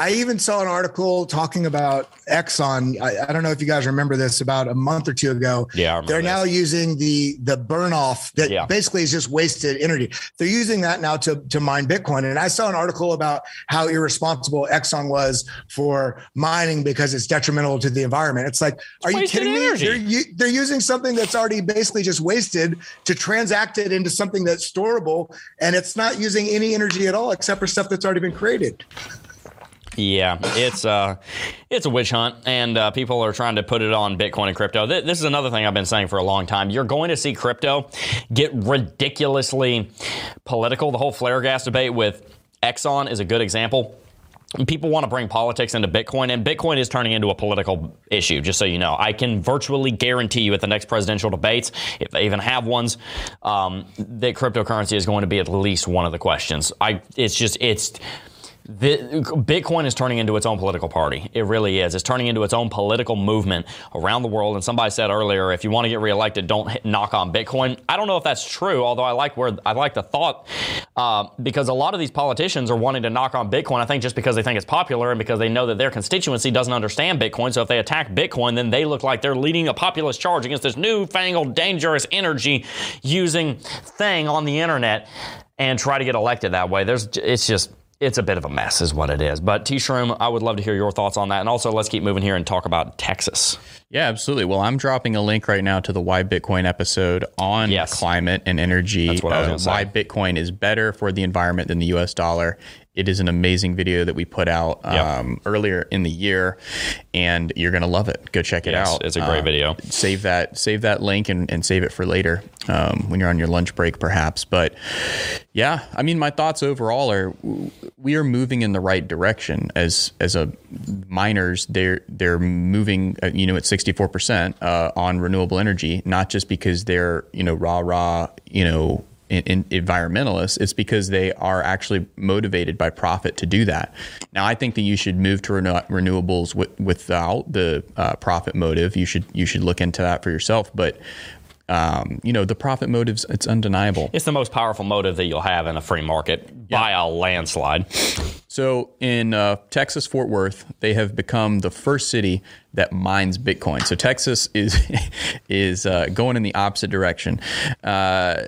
I even saw an article talking about Exxon. I, I, don't know if you guys remember this about a month or two ago. Yeah, they're now using the the burn off that yeah. basically is just wasted energy. They're using that now to to mine Bitcoin. And I saw an article about how irresponsible Exxon was for mining because it's detrimental to the environment. It's like, are you kidding energy. me? They're, they're using something that's already basically just wasted to transact it into something that's storable, and it's not using any energy at all except for stuff that's already been created. Yeah, it's uh, it's a witch hunt, and uh, people are trying to put it on Bitcoin and crypto. This is another thing I've been saying for a long time. You're going to see crypto get ridiculously political. The whole flare gas debate with Exxon is a good example. people want to bring politics into Bitcoin, and Bitcoin is turning into a political issue, just so you know. I can virtually guarantee you at the next presidential debates, if they even have ones, um, that cryptocurrency is going to be at least one of the questions. I, it's just, it's, the, Bitcoin is turning into its own political party. It really is. It's turning into its own political movement around the world. And somebody said earlier, if you want to get reelected, don't hit, knock on Bitcoin. I don't know if that's true, although I like where I like the thought uh, because a lot of these politicians are wanting to knock on Bitcoin. I think just because they think it's popular and because they know that their constituency doesn't understand Bitcoin. So if they attack Bitcoin, then they look like they're leading a populist charge against this newfangled, dangerous energy using thing on the internet and try to get elected that way. There's, it's just it's a bit of a mess, is what it is. But T-Shroom, I would love to hear your thoughts on that. And also, let's keep moving here and talk about Texas. Yeah, absolutely. Well, I'm dropping a link right now to the Why Bitcoin episode on Yes. climate and energy. That's what I was uh, why Bitcoin is better for the environment than the US dollar. It is an amazing video that we put out Yep. um, earlier in the year, and you're gonna love it. Go check it Yes, out. it's a great Uh, video. Save that, save that link, and, and save it for later um, when you're on your lunch break, perhaps. But yeah, I mean, my thoughts overall are we are moving in the right direction as as a miners. They're they're moving, uh, you know, at 64 percent uh, on renewable energy, not just because they're you know rah rah, you know. In, in environmentalists, it's because they are actually motivated by profit to do that. Now, I think that you should move to renew- renewables with, without the uh, profit motive. You should you should look into that for yourself. But um, you know, the profit motives it's undeniable. It's the most powerful motive that you'll have in a free market by a landslide. So in uh, Texas, Fort Worth, they have become the first city that mines Bitcoin. So Texas is is uh, going in the opposite direction. Uh,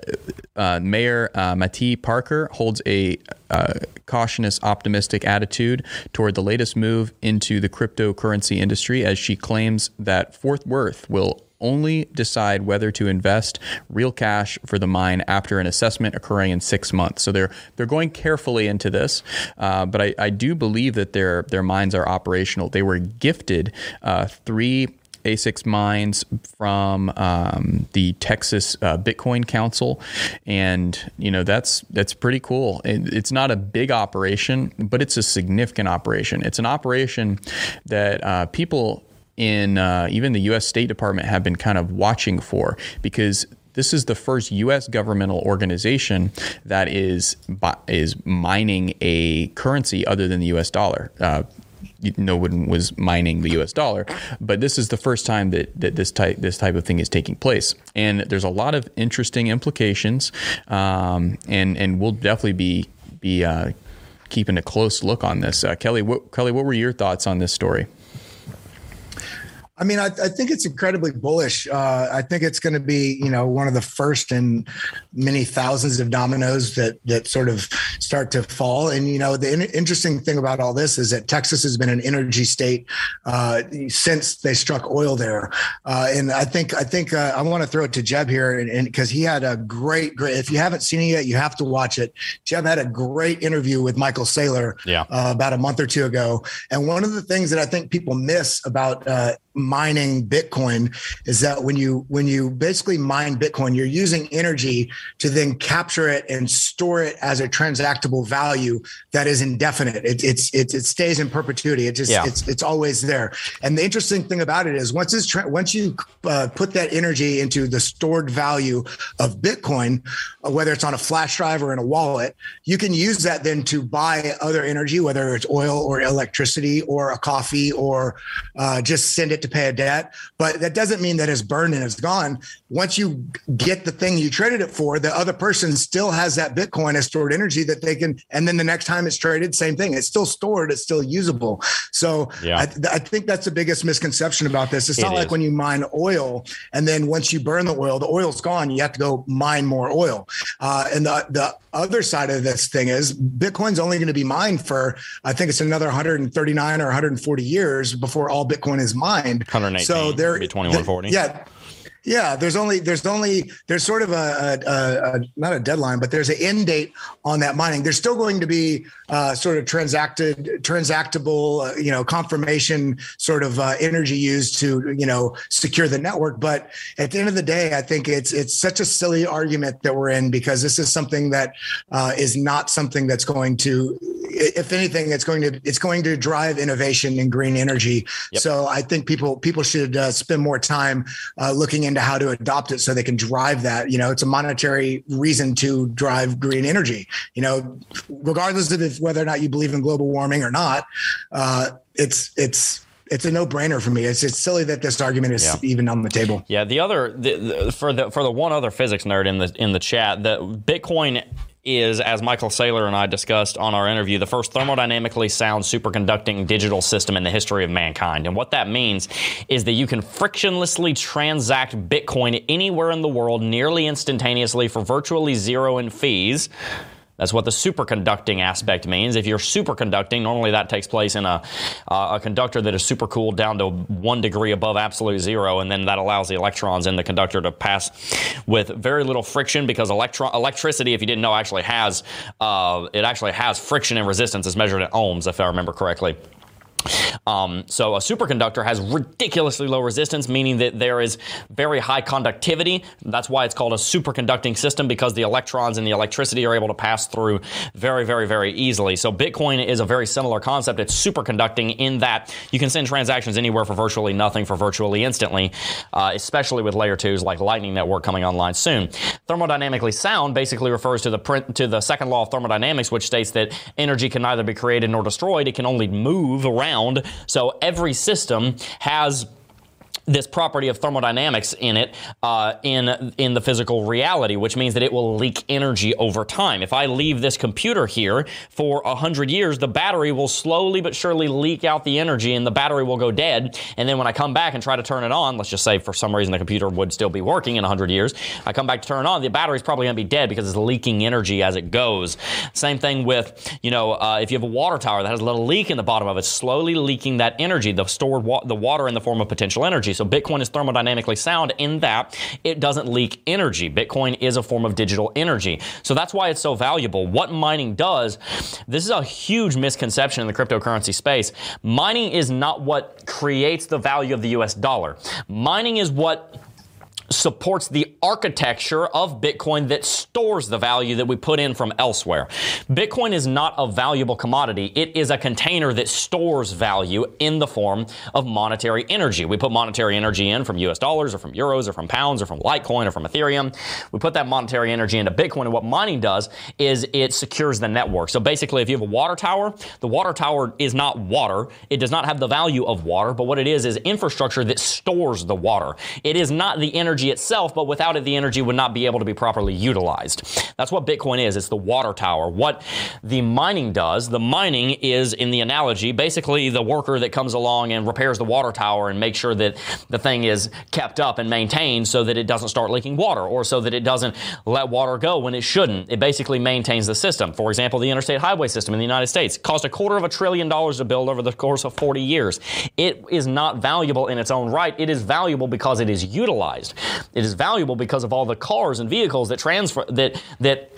uh, Mayor uh, Mattie Parker holds a uh, cautious, optimistic attitude toward the latest move into the cryptocurrency industry, as she claims that Fort Worth will only decide whether to invest real cash for the mine after an assessment occurring in six months. So they're they're going carefully into this, uh, but I, I do believe that their their mines are operational. They were gifted uh, three. ASICs mines from um, the Texas uh, Bitcoin Council, and you know that's that's pretty cool. It, it's not a big operation, but it's a significant operation. It's an operation that uh, people in uh, even the U.S. State Department have been kind of watching for because this is the first U.S. governmental organization that is is mining a currency other than the U.S. dollar. Uh, no one was mining the U.S. dollar, but this is the first time that, that this type this type of thing is taking place, and there's a lot of interesting implications, um, and and we'll definitely be be uh, keeping a close look on this. Uh, Kelly, what, Kelly, what were your thoughts on this story? I mean, I, I think it's incredibly bullish. Uh, I think it's going to be, you know, one of the first in many thousands of dominoes that that sort of start to fall. And you know, the in- interesting thing about all this is that Texas has been an energy state uh, since they struck oil there. Uh, and I think I think uh, I want to throw it to Jeb here, and because he had a great, great. If you haven't seen it yet, you have to watch it. Jeb had a great interview with Michael Saylor Yeah. uh, about a month or two ago. And one of the things that I think people miss about uh, mining Bitcoin is that when you when you basically mine Bitcoin, you're using energy to then capture it and store it as a transactable value that is indefinite. It, it's it, it stays in perpetuity. It just Yeah. it's it's always there. And the interesting thing about it is once it's tra- once you uh, put that energy into the stored value of Bitcoin, uh, whether it's on a flash drive or in a wallet, you can use that then to buy other energy, whether it's oil or electricity or a coffee or uh, just send it to pay a debt. But that doesn't mean that it's burned and it's gone. Once you get the thing you traded it for, the other person still has that Bitcoin as stored energy that they can, and then the next time it's traded, same thing. It's still stored. It's still usable. So Yeah. I, I think that's the biggest misconception about this. It's It not like when you mine oil and then once you burn the oil, the oil's gone. You have to go mine more oil. Uh, and the the other side of this thing is Bitcoin's only going to be mined for I think it's another 139 or 140 years before all Bitcoin is mined. 118, So there, maybe 2140. Yeah. Yeah, there's only there's only there's sort of a, a, a, not a deadline, but there's an end date on that mining. There's still going to be uh, sort of transacted, transactable, uh, you know, confirmation sort of uh, energy used to you know secure the network. But at the end of the day, I think it's it's such a silly argument that we're in because this is something that uh, is not something that's going to if anything, it's going to it's going to drive innovation in green energy. Yep. So I think people people should uh, spend more time uh, looking into how to adopt it so they can drive that. You know, it's a monetary reason to drive green energy. You know, regardless of if, whether or not you believe in global warming or not, uh, it's it's it's a no brainer for me. It's it's silly that this argument is yeah. even on the table. Yeah. The other the, the, for the for the one other physics nerd in the in the chat, the Bitcoin is, as Michael Saylor and I discussed on our interview, the first thermodynamically sound superconducting digital system in the history of mankind. And what that means is that you can frictionlessly transact Bitcoin anywhere in the world nearly instantaneously for virtually zero in fees. That's what the superconducting aspect means. If you're superconducting, normally that takes place in a, uh, a conductor that is supercooled down to one degree above absolute zero, and then that allows the electrons in the conductor to pass with very little friction because electron electricity, if you didn't know, actually has uh, it actually has friction and resistance as measured in ohms, if I remember correctly. Um, so a superconductor has ridiculously low resistance, meaning that there is very high conductivity. That's why it's called a superconducting system because the electrons and the electricity are able to pass through very, very, very easily. So Bitcoin is a very similar concept. It's superconducting in that you can send transactions anywhere for virtually nothing for virtually instantly, uh, especially with layer twos like Lightning Network coming online soon. Thermodynamically sound basically refers to the print, to the second law of thermodynamics, which states that energy can neither be created nor destroyed. It can only move around around. So every system has this property of thermodynamics in it uh, in in the physical reality, which means that it will leak energy over time. If I leave this computer here for hundred years, the battery will slowly but surely leak out the energy, and the battery will go dead. And then when I come back and try to turn it on, let's just say for some reason the computer would still be working in hundred years, I come back to turn it on, the battery's probably going to be dead because it's leaking energy as it goes. Same thing with you know uh, if you have a water tower that has a little leak in the bottom of it, slowly leaking that energy, the stored wa- the water in the form of potential energy. So Bitcoin is thermodynamically sound in that it doesn't leak energy. Bitcoin is a form of digital energy. So that's why it's so valuable. What mining does, this is a huge misconception in the cryptocurrency space. Mining is not what creates the value of the US dollar. Mining is what supports the architecture of Bitcoin that stores the value that we put in from elsewhere. Bitcoin is not a valuable commodity. It is a container that stores value in the form of monetary energy. We put monetary energy in from US dollars or from euros or from pounds or from Litecoin or from Ethereum. We put that monetary energy into Bitcoin and what mining does is it secures the network. So basically if you have a water tower, the water tower is not water. It does not have the value of water, but what it is is infrastructure that stores the water. It is not the energy energy itself, but without it, the energy would not be able to be properly utilized. That's what Bitcoin is. It's the water tower. What the mining does, the mining is, in the analogy, basically the worker that comes along and repairs the water tower and makes sure that the thing is kept up and maintained so that it doesn't start leaking water or so that it doesn't let water go when it shouldn't. It basically maintains the system. For example, the interstate highway system in the United States cost a quarter of a trillion dollars to build over the course of 40 years. It is not valuable in its own right. It is valuable because it is utilized. It is valuable because of all the cars and vehicles that transfer that that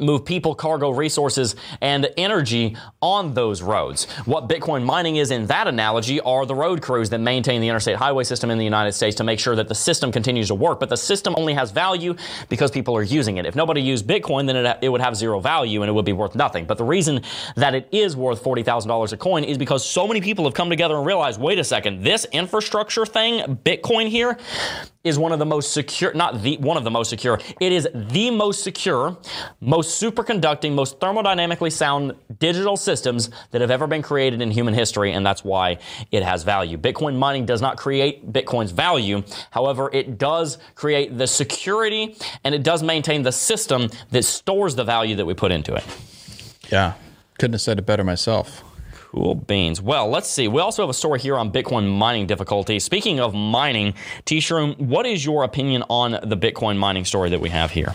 move people, cargo, resources, and energy on those roads. What Bitcoin mining is in that analogy are the road crews that maintain the interstate highway system in the United States to make sure that the system continues to work. But the system only has value because people are using it. If nobody used Bitcoin, then it, it would have zero value and it would be worth nothing. But the reason that it is worth $40,000 a coin is because so many people have come together and realized, wait a second, this infrastructure thing, Bitcoin here, is one of the most secure, not the one of the most secure. It is the most secure, most superconducting, most thermodynamically sound digital systems that have ever been created in human history, and that's why it has value. Bitcoin mining does not create Bitcoin's value. However, it does create the security and it does maintain the system that stores the value that we put into it. Yeah. Couldn't have said it better myself. Cool beans. Well, let's see. We also have a story here on Bitcoin mining difficulty. Speaking of mining, T-Shroom, what is your opinion on the Bitcoin mining story that we have here?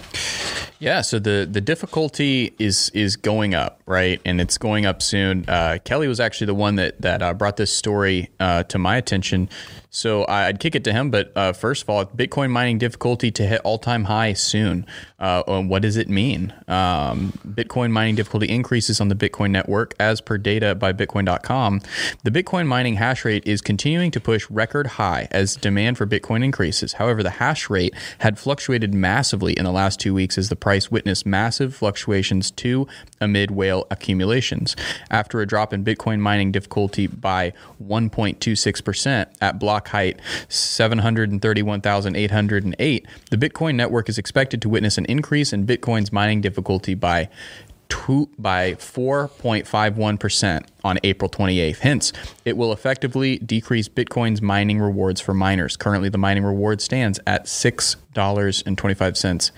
Yeah, so the the difficulty is is going up, right, and it's going up soon. Uh, Kelly was actually the one that that uh, brought this story uh, to my attention. So I'd kick it to him. But uh, first of all, Bitcoin mining difficulty to hit all time high soon. Uh, what does it mean? Um, Bitcoin mining difficulty increases on the Bitcoin network as per data by Bitcoin.com. The Bitcoin mining hash rate is continuing to push record high as demand for Bitcoin increases. However, the hash rate had fluctuated massively in the last two weeks as the price witnessed massive fluctuations too amid whale accumulations. After a drop in Bitcoin mining difficulty by 1.26% at block height 731,808, the Bitcoin network is expected to witness an increase in Bitcoin's mining difficulty by two, by 4.51% on April 28th. Hence, it will effectively decrease Bitcoin's mining rewards for miners. Currently, the mining reward stands at $6.25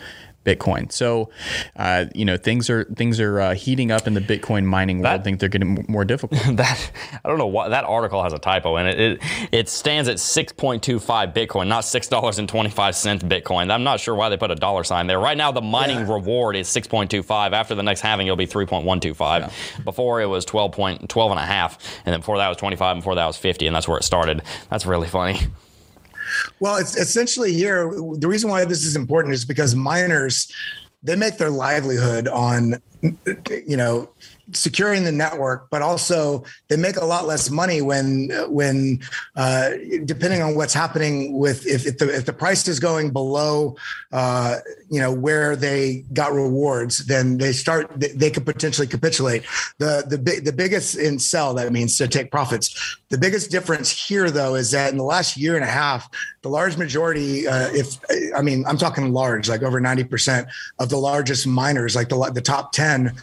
Bitcoin. So, uh, you know, things are things are uh, heating up in the Bitcoin mining world. That- I think they're getting more difficult. that I don't know why that article has a typo in it. It, it stands at 6.25 Bitcoin, not six dollars and 25 cents Bitcoin. I'm not sure why they put a dollar sign there. Right now, the mining Yeah. reward is 6.25. After the next halving, it'll be 3.125. Before it was 12 point 12 and a half, and then before that was 25, and before that was 50, and that's where it started. That's really funny. Well, it's essentially here. The reason why this is important is because miners they make their livelihood on, you know, securing the network, but also they make a lot less money when when uh, depending on what's happening with if, if the if the price is going below, uh, you know, where they got rewards, then they start they, could potentially capitulate. The the the biggest in sell that means to take profits. The biggest difference here though is that in the last year and a half, the large majority, uh, if I mean I'm talking large, like over ninety percent of the largest miners, like the the top ten,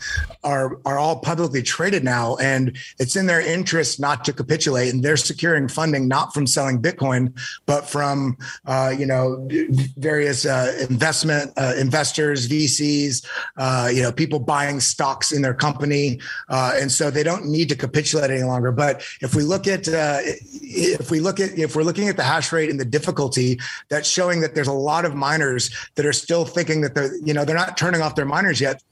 are are all publicly traded now, and it's in their interest not to capitulate, and they're securing funding not from selling Bitcoin, but from uh, you know various uh, investment uh, investors, VCs, uh, you know people buying stocks in their company, uh, and so they don't need to capitulate any longer. But if we look at uh, if we look at if we're looking at the hash rate and the difficulty, that's showing that there's a lot of miners that are still thinking that they're you know they're not turning off their miners yet,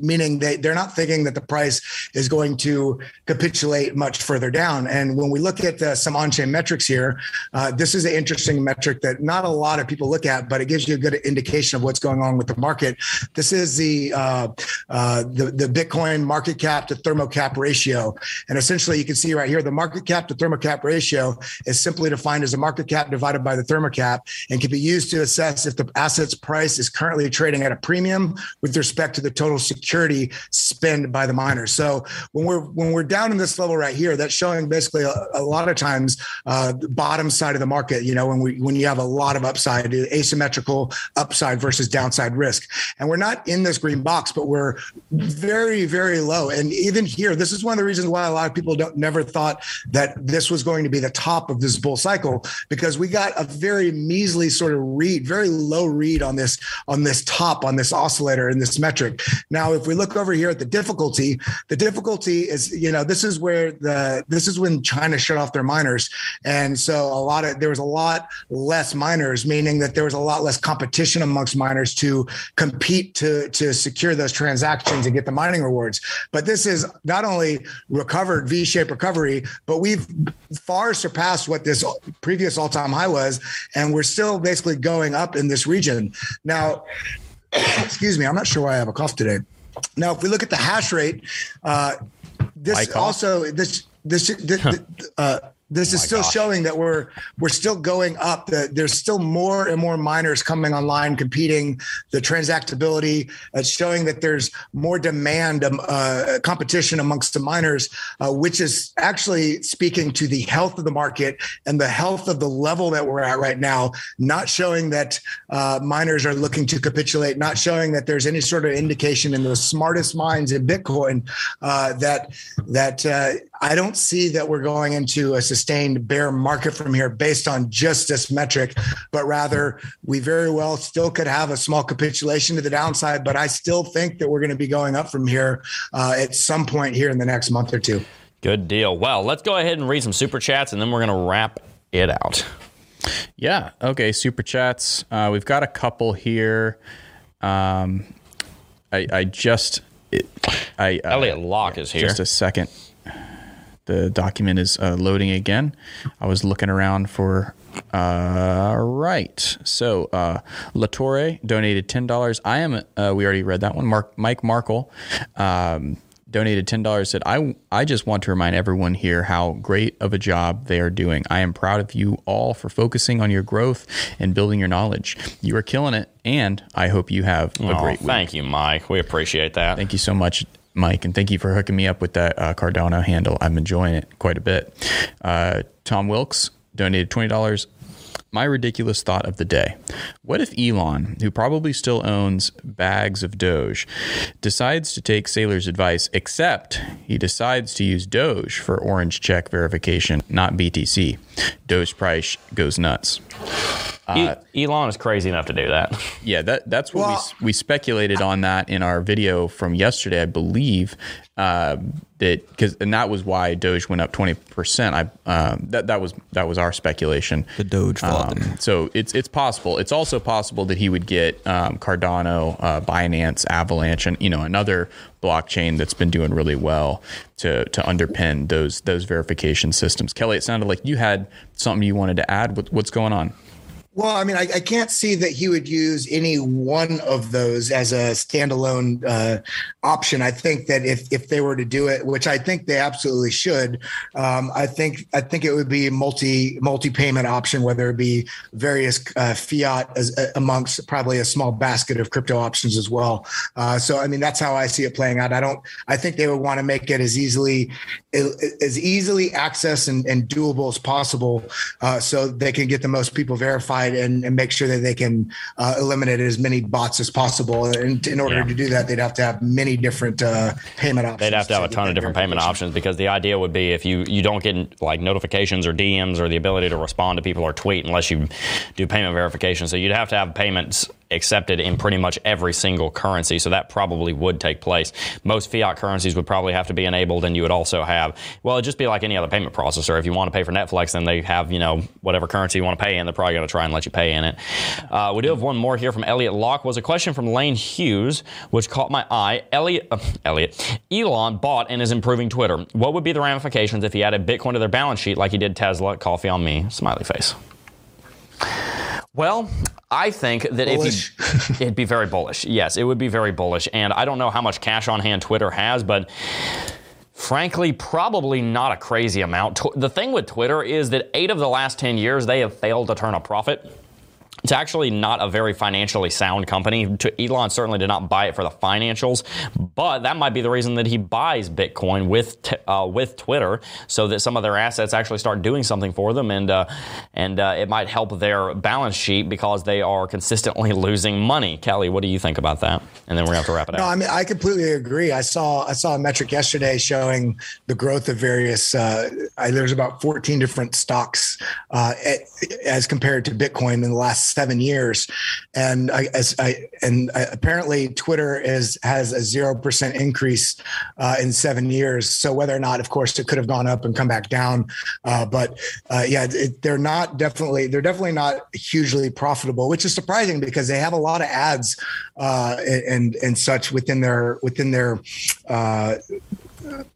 meaning they they're not thinking that the price is going to capitulate much further down. And when we look at uh, some on-chain metrics here, uh, this is an interesting metric that not a lot of people look at, but it gives you a good indication of what's going on with the market. This is the uh, uh, the, the Bitcoin market cap to thermocap ratio, and essentially you can see right here the market cap to thermocap ratio is simply defined as the market cap divided by the thermocap, and can be used to assess if the asset's price is currently trading at a premium with respect to the total security spend by the So when we're when we're down in this level right here, that's showing basically a, a lot of times uh, bottom side of the market. You know, when we when you have a lot of upside, asymmetrical upside versus downside risk, and we're not in this green box, but we're very very low. And even here, this is one of the reasons why a lot of people don't never thought that this was going to be the top of this bull cycle because we got a very measly sort of read, very low read on this on this top on this oscillator in this metric. Now, if we look over here at the difficulty, the difficulty is you know this is where the this is when China shut off their miners, and so a lot of there was a lot less miners, meaning that there was a lot less competition amongst miners to compete to to secure those transactions and get the mining rewards. But this is not only recovered V-shaped recovery, but we've far surpassed what this previous all-time high was, and we're still basically going up in this region. Now, excuse me, I'm not sure why I have a cough today. Now, if we look at the hash rate, uh, this also this this this, uh, this is still gosh. showing that we're we're still going up. That there's still more and more miners coming online, competing. The transactability it's showing that there's more demand, um, uh, competition amongst the miners, uh, which is actually speaking to the health of the market and the health of the level that we're at right now. Not showing that uh, miners are looking to capitulate. Not showing that there's any sort of indication in the smartest minds in Bitcoin uh, that that uh, I don't see that we're going into a sustained bear market from here based on just this metric, but rather we very well still could have a small capitulation to the downside. But I still think that we're going to be going up from here uh, at some point here in the next month or two. Good deal. Well, let's go ahead and read some super chats, and then we're gonna wrap it out. Yeah. Okay. Super chats. Uh, we've got a couple here. Um, I, I just, it, I, uh, Elliot Locke is here. just a second. The document is uh, loading again. I was looking around for. Uh, right. So, uh, Latore donated ten dollars. I am. Uh, we already read that one. Mark Mike Markle. Um, donated $10 said, I, I just want to remind everyone here how great of a job they are doing. I am proud of you all for focusing on your growth and building your knowledge. You are killing it, and I hope you have a Oh, great week. thank you, Mike. We appreciate that. Thank you so much, Mike, and thank you for hooking me up with that uh, Cardano handle. I'm enjoying it quite a bit. Uh, Tom Wilkes donated $20. My ridiculous thought of the day. What if Elon, who probably still owns bags of Doge, decides to take Saylor's advice, except he decides to use Doge for orange check verification, not BTC? Doge price goes nuts. E- Elon is crazy enough to do that. Yeah, that that's what Well- we we speculated on that in our video from yesterday, I believe. Uh, that because and that was why Doge went up twenty percent. I um, that that was that was our speculation. The Doge. Um, so it's it's possible. It's also possible that he would get um, Cardano, uh, Binance, Avalanche, and you know another blockchain that's been doing really well to to underpin those those verification systems. Kelly, it sounded like you had something you wanted to add. What, what's going on? Well, I mean, I, I can't see that he would use any one of those as a standalone uh, option. I think that if if they were to do it, which I think they absolutely should, um, I think I think it would be multi multi payment option, whether it be various uh, fiat as, uh, amongst probably a small basket of crypto options as well. Uh, so, I mean, that's how I see it playing out. I don't. I think they would want to make it as easily as easily access and, and doable as possible, uh, so they can get the most people verified and, and make sure that they can uh, eliminate as many bots as possible. And in order Yeah. to do that, they'd have to have many different uh, payment options. They'd have to have a ton of different payment options because the idea would be if you, you don't get like notifications or DMs or the ability to respond to people or tweet unless you do payment verification. So you'd have to have payments accepted in pretty much every single currency. So that probably would take place. Most fiat currencies would probably have to be enabled, and you would also have well, it'd just be like any other payment processor. If you want to pay for Netflix, then they have you know whatever currency you want to pay in. They're probably going to try and let you pay in it. Uh, we do have one more here from Elliot Locke. Was a question from Lane Hughes, which caught my eye. Elliot, uh, Elliot, Elon bought and is improving Twitter. What would be the ramifications if he added Bitcoin to their balance sheet like he did Tesla? Coffee on me. Smiley face. Well, I think that Bullish. if he, it'd be very bullish. Yes, it would be very bullish. And I don't know how much cash on hand Twitter has, but frankly, probably not a crazy amount. The thing with Twitter is that eight of the last 10 years, they have failed to turn a profit. It's actually not a very financially sound company. Elon certainly did not buy it for the financials, but that might be the reason that he buys Bitcoin with t- uh, with Twitter, so that some of their assets actually start doing something for them, and uh, and uh, it might help their balance sheet because they are consistently losing money. Kelly, what do you think about that? And then we're gonna have to wrap it No, up. I mean I completely agree. I saw I saw a metric yesterday showing the growth of various. Uh, I, there's about 14 different stocks uh, a- as compared to Bitcoin in the last seven years, and I, as I and I, apparently Twitter is has a zero percent increase uh, in seven years. So whether or not, of course, it could have gone up and come back down, uh, but uh, yeah, it, they're not definitely they're definitely not hugely profitable, which is surprising because they have a lot of ads uh, and and such within their within their uh,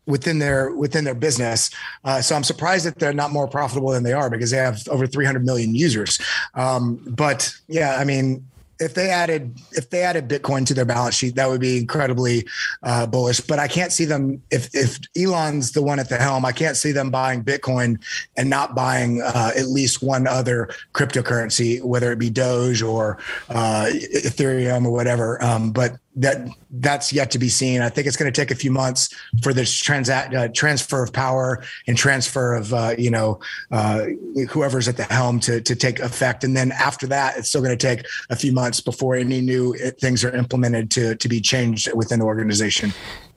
within their within their business. Uh, so I'm surprised that they're not more profitable than they are because they have over 300 million users. Um, but yeah, I mean. If they added if they added Bitcoin to their balance sheet, that would be incredibly uh, bullish. But I can't see them if if Elon's the one at the helm. I can't see them buying Bitcoin and not buying uh, at least one other cryptocurrency, whether it be Doge or uh, Ethereum or whatever. Um, but that that's yet to be seen. I think it's going to take a few months for this uh, transfer of power and transfer of uh, you know uh, whoever's at the helm to to take effect, and then after that, it's still going to take a few months before any new uh, things are implemented to to be changed within the organization.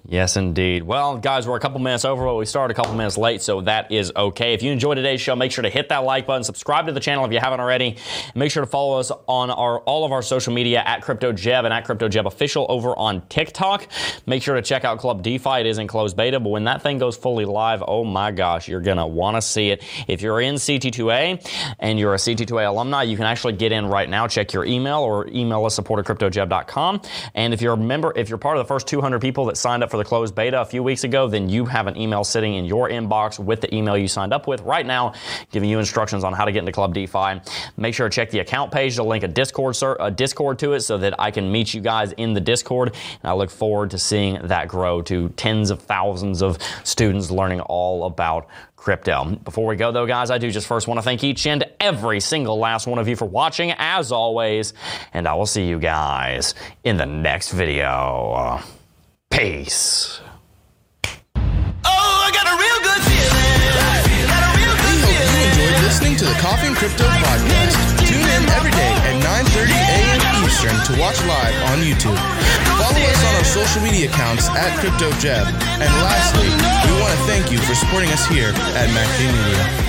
Yes, indeed. Well, guys, we're a couple minutes over, but we started a couple minutes late, so that is okay. If you enjoyed today's show, make sure to hit that like button, subscribe to the channel if you haven't already, and make sure to follow us on our all of our social media at CryptoJeb and at CryptoJeb Official over on TikTok. Make sure to check out Club DeFi. It is in closed beta, but when that thing goes fully live, oh my gosh, you're gonna want to see it. If you're in CT2A and you're a CT2A alumni, you can actually get in right now. Check your email or email us support at cryptojeb.com. And if you're a member, if you're part of the first 200 people that signed up up for the closed beta a few weeks ago, then you have an email sitting in your inbox with the email you signed up with right now, giving you instructions on how to get into Club DeFi. Make sure to check the account page to link a Discord a Discord to it so that I can meet you guys in the Discord. And I look forward to seeing that grow to tens of thousands of students learning all about crypto. Before we go, though, guys, I do just first want to thank each and every single last one of you for watching, as always, and I will see you guys in the next video. Peace. Oh, enjoyed listening to the Coffee and Crypto podcast. Tune in every day at 9:30 a.m. Eastern to watch live on YouTube. Follow us on our social media accounts at CryptoJeb. And lastly, we want to thank you for supporting us here at MacD Media.